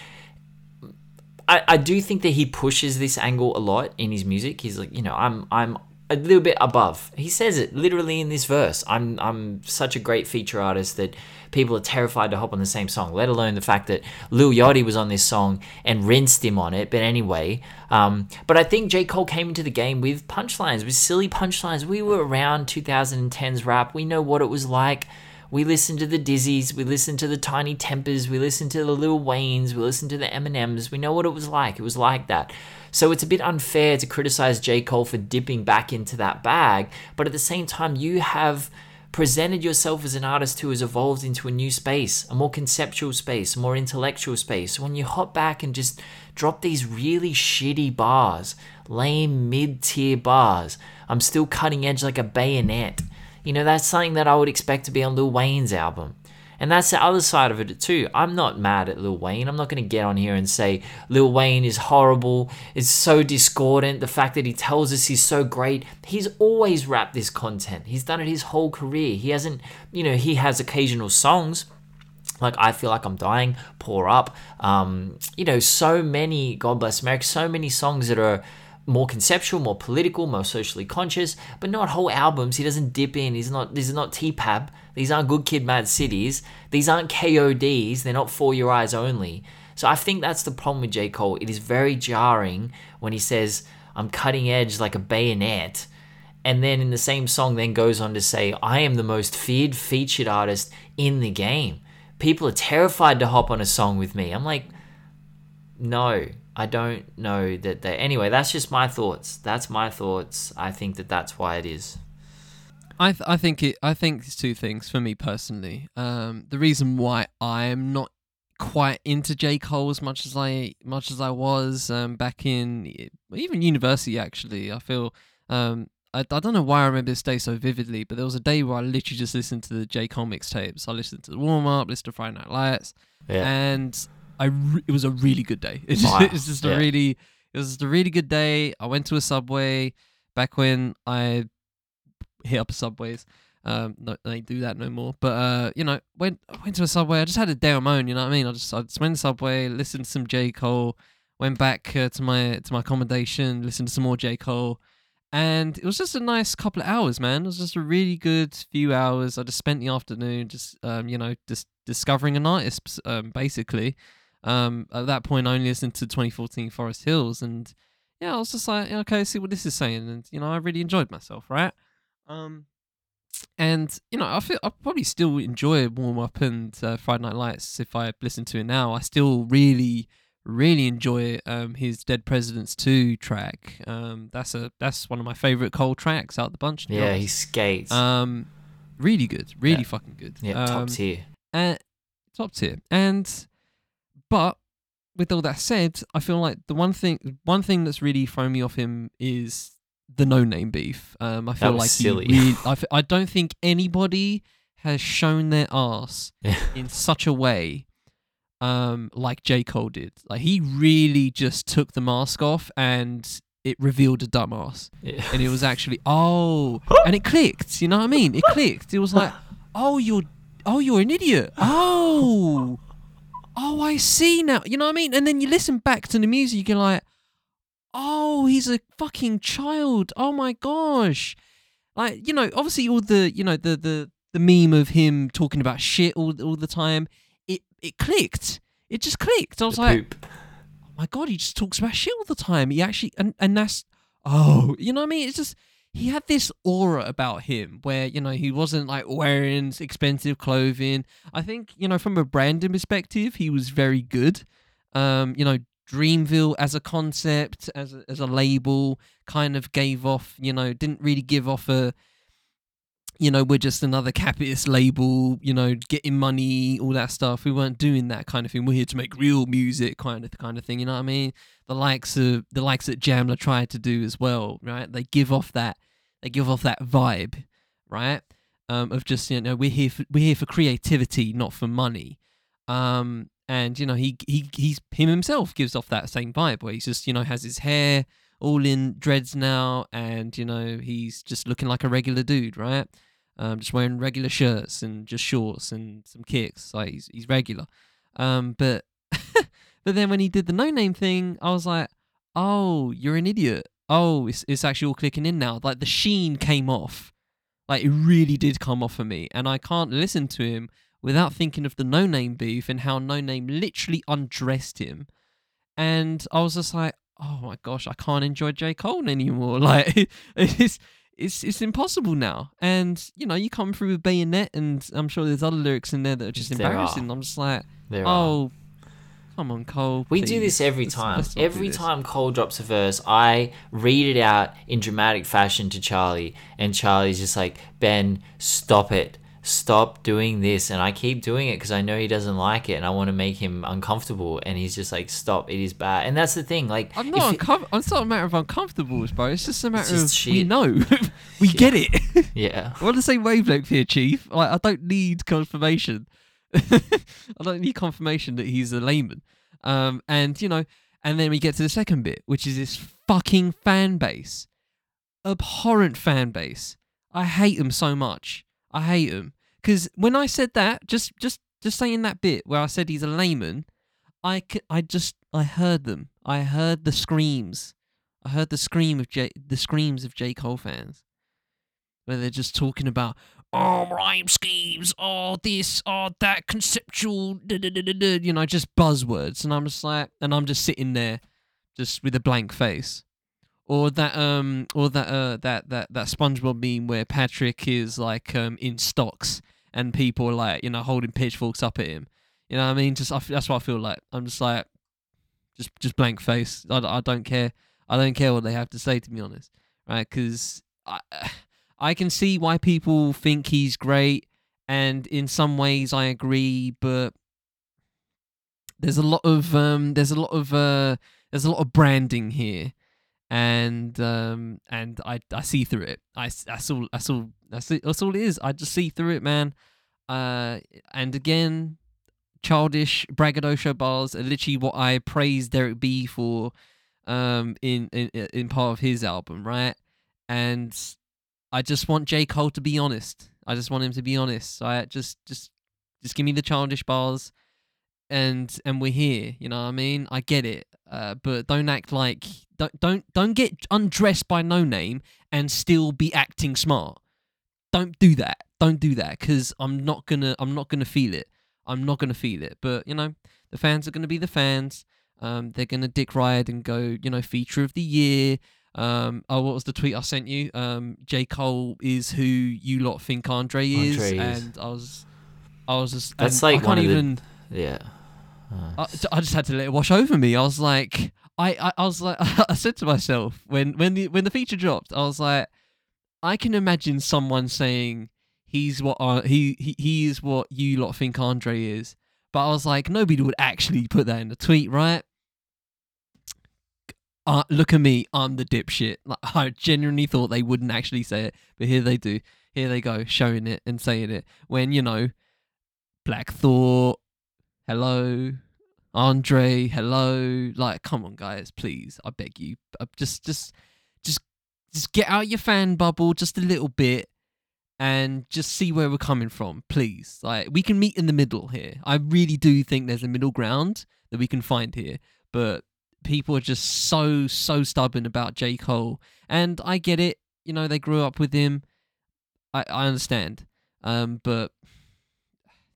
I, I do think that he pushes this angle a lot in his music. He's like, you know, I'm I'm a little bit above. He says it literally in this verse. I'm I'm such a great feature artist that people are terrified to hop on the same song. Let alone the fact that Lil Yachty was on this song and rinsed him on it. But anyway, um, but I think J Cole came into the game with punchlines, with silly punchlines. We were around 2010's rap. We know what it was like. We listened to the Dizzees, we listened to the Tinie Tempahs, we listened to the Lil Waynes, we listened to the Eminems. We know what it was like. It was like that. So it's a bit unfair to criticize J. Cole for dipping back into that bag, but at the same time, you have presented yourself as an artist who has evolved into a new space, a more conceptual space, a more intellectual space. When you hop back and just drop these really shitty bars, lame mid tier bars, I'm still cutting edge like a bayonet. You know, that's something that I would expect to be on Lil Wayne's album. And that's the other side of it too. I'm not mad at Lil Wayne. I'm not going to get on here and say Lil Wayne is horrible, It's so discordant. The fact that he tells us he's so great. He's always rapped this content. He's done it his whole career. He hasn't, you know, he has occasional songs like I feel like I'm dying, pour up. Um, you know, so many God bless America, so many songs that are more conceptual, more political, more socially conscious, but not whole albums. He doesn't dip in. He's not. This is not T-Pab. These aren't Good Kid, Mad Cities. These aren't KODs. They're not For Your Eyes only. So I think that's the problem with J Cole. It is very jarring when he says, "I'm cutting edge like a bayonet." And then in the same song, then goes on to say, I am the most feared featured artist in the game. People are terrified to hop on a song with me. I'm like, no, I don't know that they. Anyway, that's just my thoughts. That's my thoughts. I think that that's why it is. I th- I think it. I think it's two things for me personally. Um, the reason why I'm not quite into J Cole as much as I much as I was um, back in even university. Actually, I feel um, I, I don't know why I remember this day so vividly, but there was a day where I literally just listened to the J Cole mixtapes. I listened to the warm up, listened to Friday Night Lights, Yeah. and I re- it was a really good day. [laughs] It's just, Wow. it's just Yeah. a really it was just a really good day. I went to a subway back when I hit up subways. Um, no, they do that no more. But uh, you know, went went to a subway. I just had a day on my own. You know what I mean? I just I just went to subway, listened to some J Cole, went back uh, to my to my accommodation, listened to some more J Cole, and it was just a nice couple of hours, man. It was just a really good few hours. I just spent the afternoon just um, you know just discovering an artist um, basically. Um, at that point, I only listened to 2014 Forest Hills, and yeah, I was just like, okay, see what this is saying, and you know, I really enjoyed myself, right? Um, and you know, I feel I probably still enjoy Warm Up and uh, Friday Night Lights if I listen to it now. I still really, really enjoy um his Dead Presidents 2 track. Um, that's a that's one of my favorite Cole tracks out the bunch. Yeah, he skates. um, really good, really Yeah. fucking good. yeah, top Um, tier. uh, top tier. And but with all that said, I feel like the one thing one thing that's really thrown me off him is the no name beef. Um, I feel like silly. really- [laughs] I, f- I don't think anybody has shown their ass [laughs] in such a way um like J. Cole did. Like he really just took the mask off and it revealed a dumbass Yeah. and it was actually [laughs] oh and it clicked you know what i mean it clicked it was like oh you're oh you're an idiot oh oh i see now you know what i mean and then you listen back to the music you're like oh he's a fucking child oh my gosh like you know obviously all the you know the the the meme of him talking about shit all, all the time it it clicked it just clicked i was The like poop. Oh my god, he just talks about shit all the time. He actually and and that's oh, you know what I mean? It's just he had this aura about him where you know he wasn't like wearing expensive clothing. I think you know from a branding perspective, he was very good. Um, you know, Dreamville as a concept, as a, as a label, kind of gave off. You know, didn't really give off a. You know, we're just another capitalist label. You know, getting money, all that stuff. We weren't doing that kind of thing. We're here to make real music, kind of kind of thing. You know what I mean? The likes of the likes that Jamla tried to do as well, right? They give off that, they give off that vibe, right? Um, of just you know we're here for, we're here for creativity, not for money. Um, and you know he he he's him himself gives off that same vibe where he's just you know has his hair all in dreads now, and you know he's just looking like a regular dude, right? Um, just wearing regular shirts and just shorts and some kicks. Like he's he's regular. Um, but [laughs] but then when he did the no name thing, I was like, oh, you're an idiot. Oh, it's it's actually all clicking in now. Like the sheen came off. Like it really did come off for me, and I can't listen to him without thinking of the no name beef and how no name literally undressed him. And I was just like, oh my gosh, I can't enjoy J. Cole anymore. [laughs] Like [laughs] it's it's it's impossible now. And you know, you come through with bayonet and I'm sure there's other lyrics in there that are just There are. embarrassing. I'm just like, There oh, are. oh come on, Cole. We do this every Let's- time. let's Every time Cole drops a verse, I read it out in dramatic fashion to Charlie, and Charlie's just like, Ben, stop it. Stop doing this. And I keep doing it because I know he doesn't like it and I want to make him uncomfortable. And he's just like, stop, it is bad. And that's the thing. Like, I'm not it- It's not a matter of uncomfortable, bro. It's just a matter just of we know, [laughs] we get it. [laughs] yeah. We're on the same wavelength here, Chief. Like, I don't need confirmation. [laughs] I don't need confirmation that he's a layman. Um, and you know, and then we get to the second bit, which is this fucking fan base, abhorrent fan base. I hate them so much. I hate them because when I said that, just just just saying that bit where I said he's a layman, I just I heard them. I heard the screams. I heard the scream of J the screams of J. Cole fans. Where they're just talking about oh rhyme schemes, oh this, oh that, conceptual, da, da, da, da, da," you know, just buzzwords, and I'm just like, and I'm just sitting there, just with a blank face, or that um, or that uh, that that that SpongeBob meme where Patrick is like um in stocks and people are like you know holding pitchforks up at him, you know what I mean? Just I that's what I feel like. I'm just like, just just blank face. I, I don't care. I don't care what they have to say to be honest, right? Because I. [sighs] I can see why people think he's great, and in some ways I agree, but there's a lot of um, there's a lot of uh, there's a lot of branding here, and um, and I I see through it. I that's all that's all that's it, that's all it is. I just see through it, man. Uh, and again, childish braggadocio bars are literally what I praised Derek B for, um, in in in part of his album, right? And I just want J. Cole to be honest. I just want him to be honest. I just just just give me the childish bars and and we're here, you know what I mean? I get it. Uh, but don't act like don't don't don't get undressed by no name and still be acting smart. Don't do that. Don't do that cuz I'm not going to I'm not going to feel it. I'm not going to feel it. But, you know, the fans are going to be the fans. Um, they're going to dick ride and go, you know, feature of the year. Um, oh, what was the tweet I sent you? Um, J Cole is who you lot think Andre is, Andre is. and I was, I was just. That's and I like can't one of the- Yeah. I, I just had to let it wash over me. I was like, I, I, I was like, [laughs] I said to myself when when the when the feature dropped, I was like, I can imagine someone saying he's what he he he is what you lot think Andre is, but I was like, nobody would actually put that in the tweet, right? Uh, look at me, I'm the dipshit. Like [laughs] I genuinely thought they wouldn't actually say it, but here they do. Here they go, showing it and saying it. When you know, Black Thought, hello, Andre, hello. Like, come on, guys, please, I beg you, Uh, just, just, just, just get out your fan bubble just a little bit, and just see where we're coming from, please. Like, we can meet in the middle here. I really do think there's a middle ground that we can find here, but people are just so, so stubborn about J Cole, and I get it. You know, they grew up with him. I, I understand, um, but.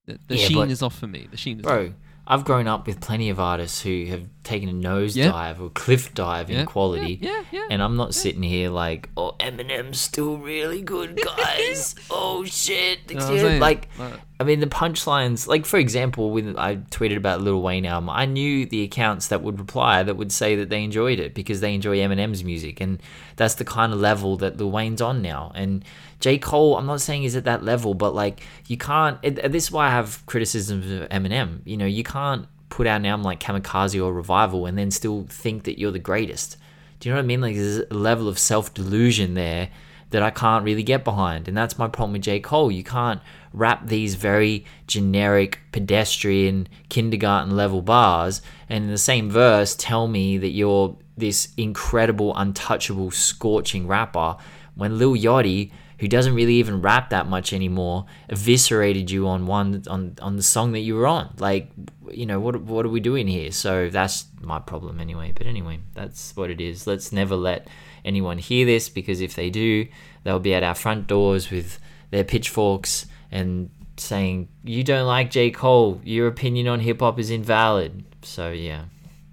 The, the Yeah, sheen is off for me. The sheen is Bro, I've grown up with plenty of artists who have taken a nosedive or cliff dive in quality. Yeah, yeah. yeah. And I'm not sitting here like, oh, Eminem's still really good, [laughs] guys. oh shit, You know saying? like, Like- I mean, the punchlines, like for example, when I tweeted about Lil Wayne album, I knew the accounts that would reply that would say that they enjoyed it because they enjoy Eminem's music, and that's the kind of level that Lil Wayne's on now. And J Cole, I'm not saying he's at that level, but like you can't. It, this is why I have criticisms of Eminem. You know, you can't put out an album like Kamikaze or Revival and then still think that you're the greatest. Do you know what I mean? Like there's a level of self delusion there that I can't really get behind. And that's my problem with J. Cole. You can't rap these very generic, pedestrian, kindergarten level bars and in the same verse tell me that you're this incredible, untouchable, scorching rapper when Lil Yachty, who doesn't really even rap that much anymore, eviscerated you on one on on the song that you were on. Like, you know, what what are we doing here? So that's my problem anyway. But anyway, that's what it is. Let's never let anyone hear this because if they do, they'll be at our front doors with their pitchforks and saying, "You don't like J. Cole. Your opinion on hip hop is invalid." So yeah,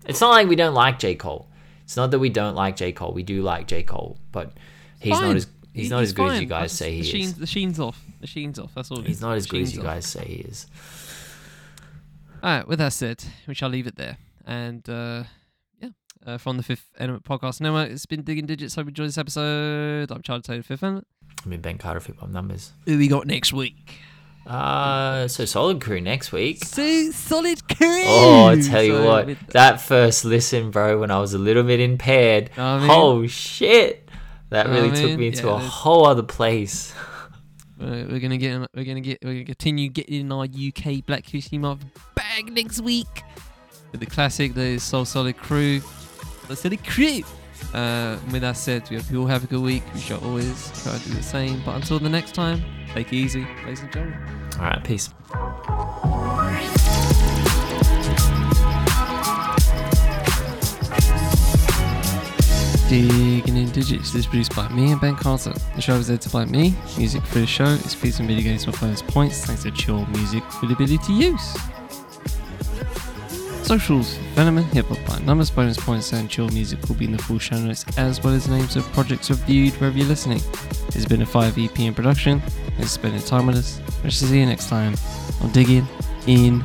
it's not like we don't like J. Cole. It's not that we don't like J. Cole. We do like J. Cole, but he's Fine. not as he's He- not as good as you guys That's- say he the is. The sheen's off. The sheen's off. That's all. He's is. not as good as you off. guys say he is. All right. With that said, we shall leave it there. And uh, yeah, uh, from the Fifth Element Podcast Network, it's been digging digits. Hope you enjoyed this episode. I'm Charlie Taylor, Fifth Element. I mean, Ben Carter hip hop numbers. Who we got next week? Uh, so solid crew next week. So solid crew. Oh, I tell you So what, that first listen, bro, when I was a little bit impaired, I mean? oh shit, that really took me Yeah, a whole other place. We're gonna get. We're gonna get. We're gonna continue getting in our UK Black History Month bag next week with the classic, the So Solid Crew. The Solid Crew. Uh, with that said, we hope you all have a good week. We shall always try to do the same. But until the next time, take it easy, ladies and gentlemen. All right, peace. Digging in Digits this is produced by me and Ben Carter. The show is edited by me. Music for the show is featured and mitigated by bonus points thanks to Chillhop Music for the ability to use. Socials, Venom and Hip Hop by numbers, bonus points, and Chillhop Music will be in the full show notes as well as names of projects reviewed wherever you're listening. It's been a 5 EP in production. Thanks for spending time with us. We'll see you next time on Digging in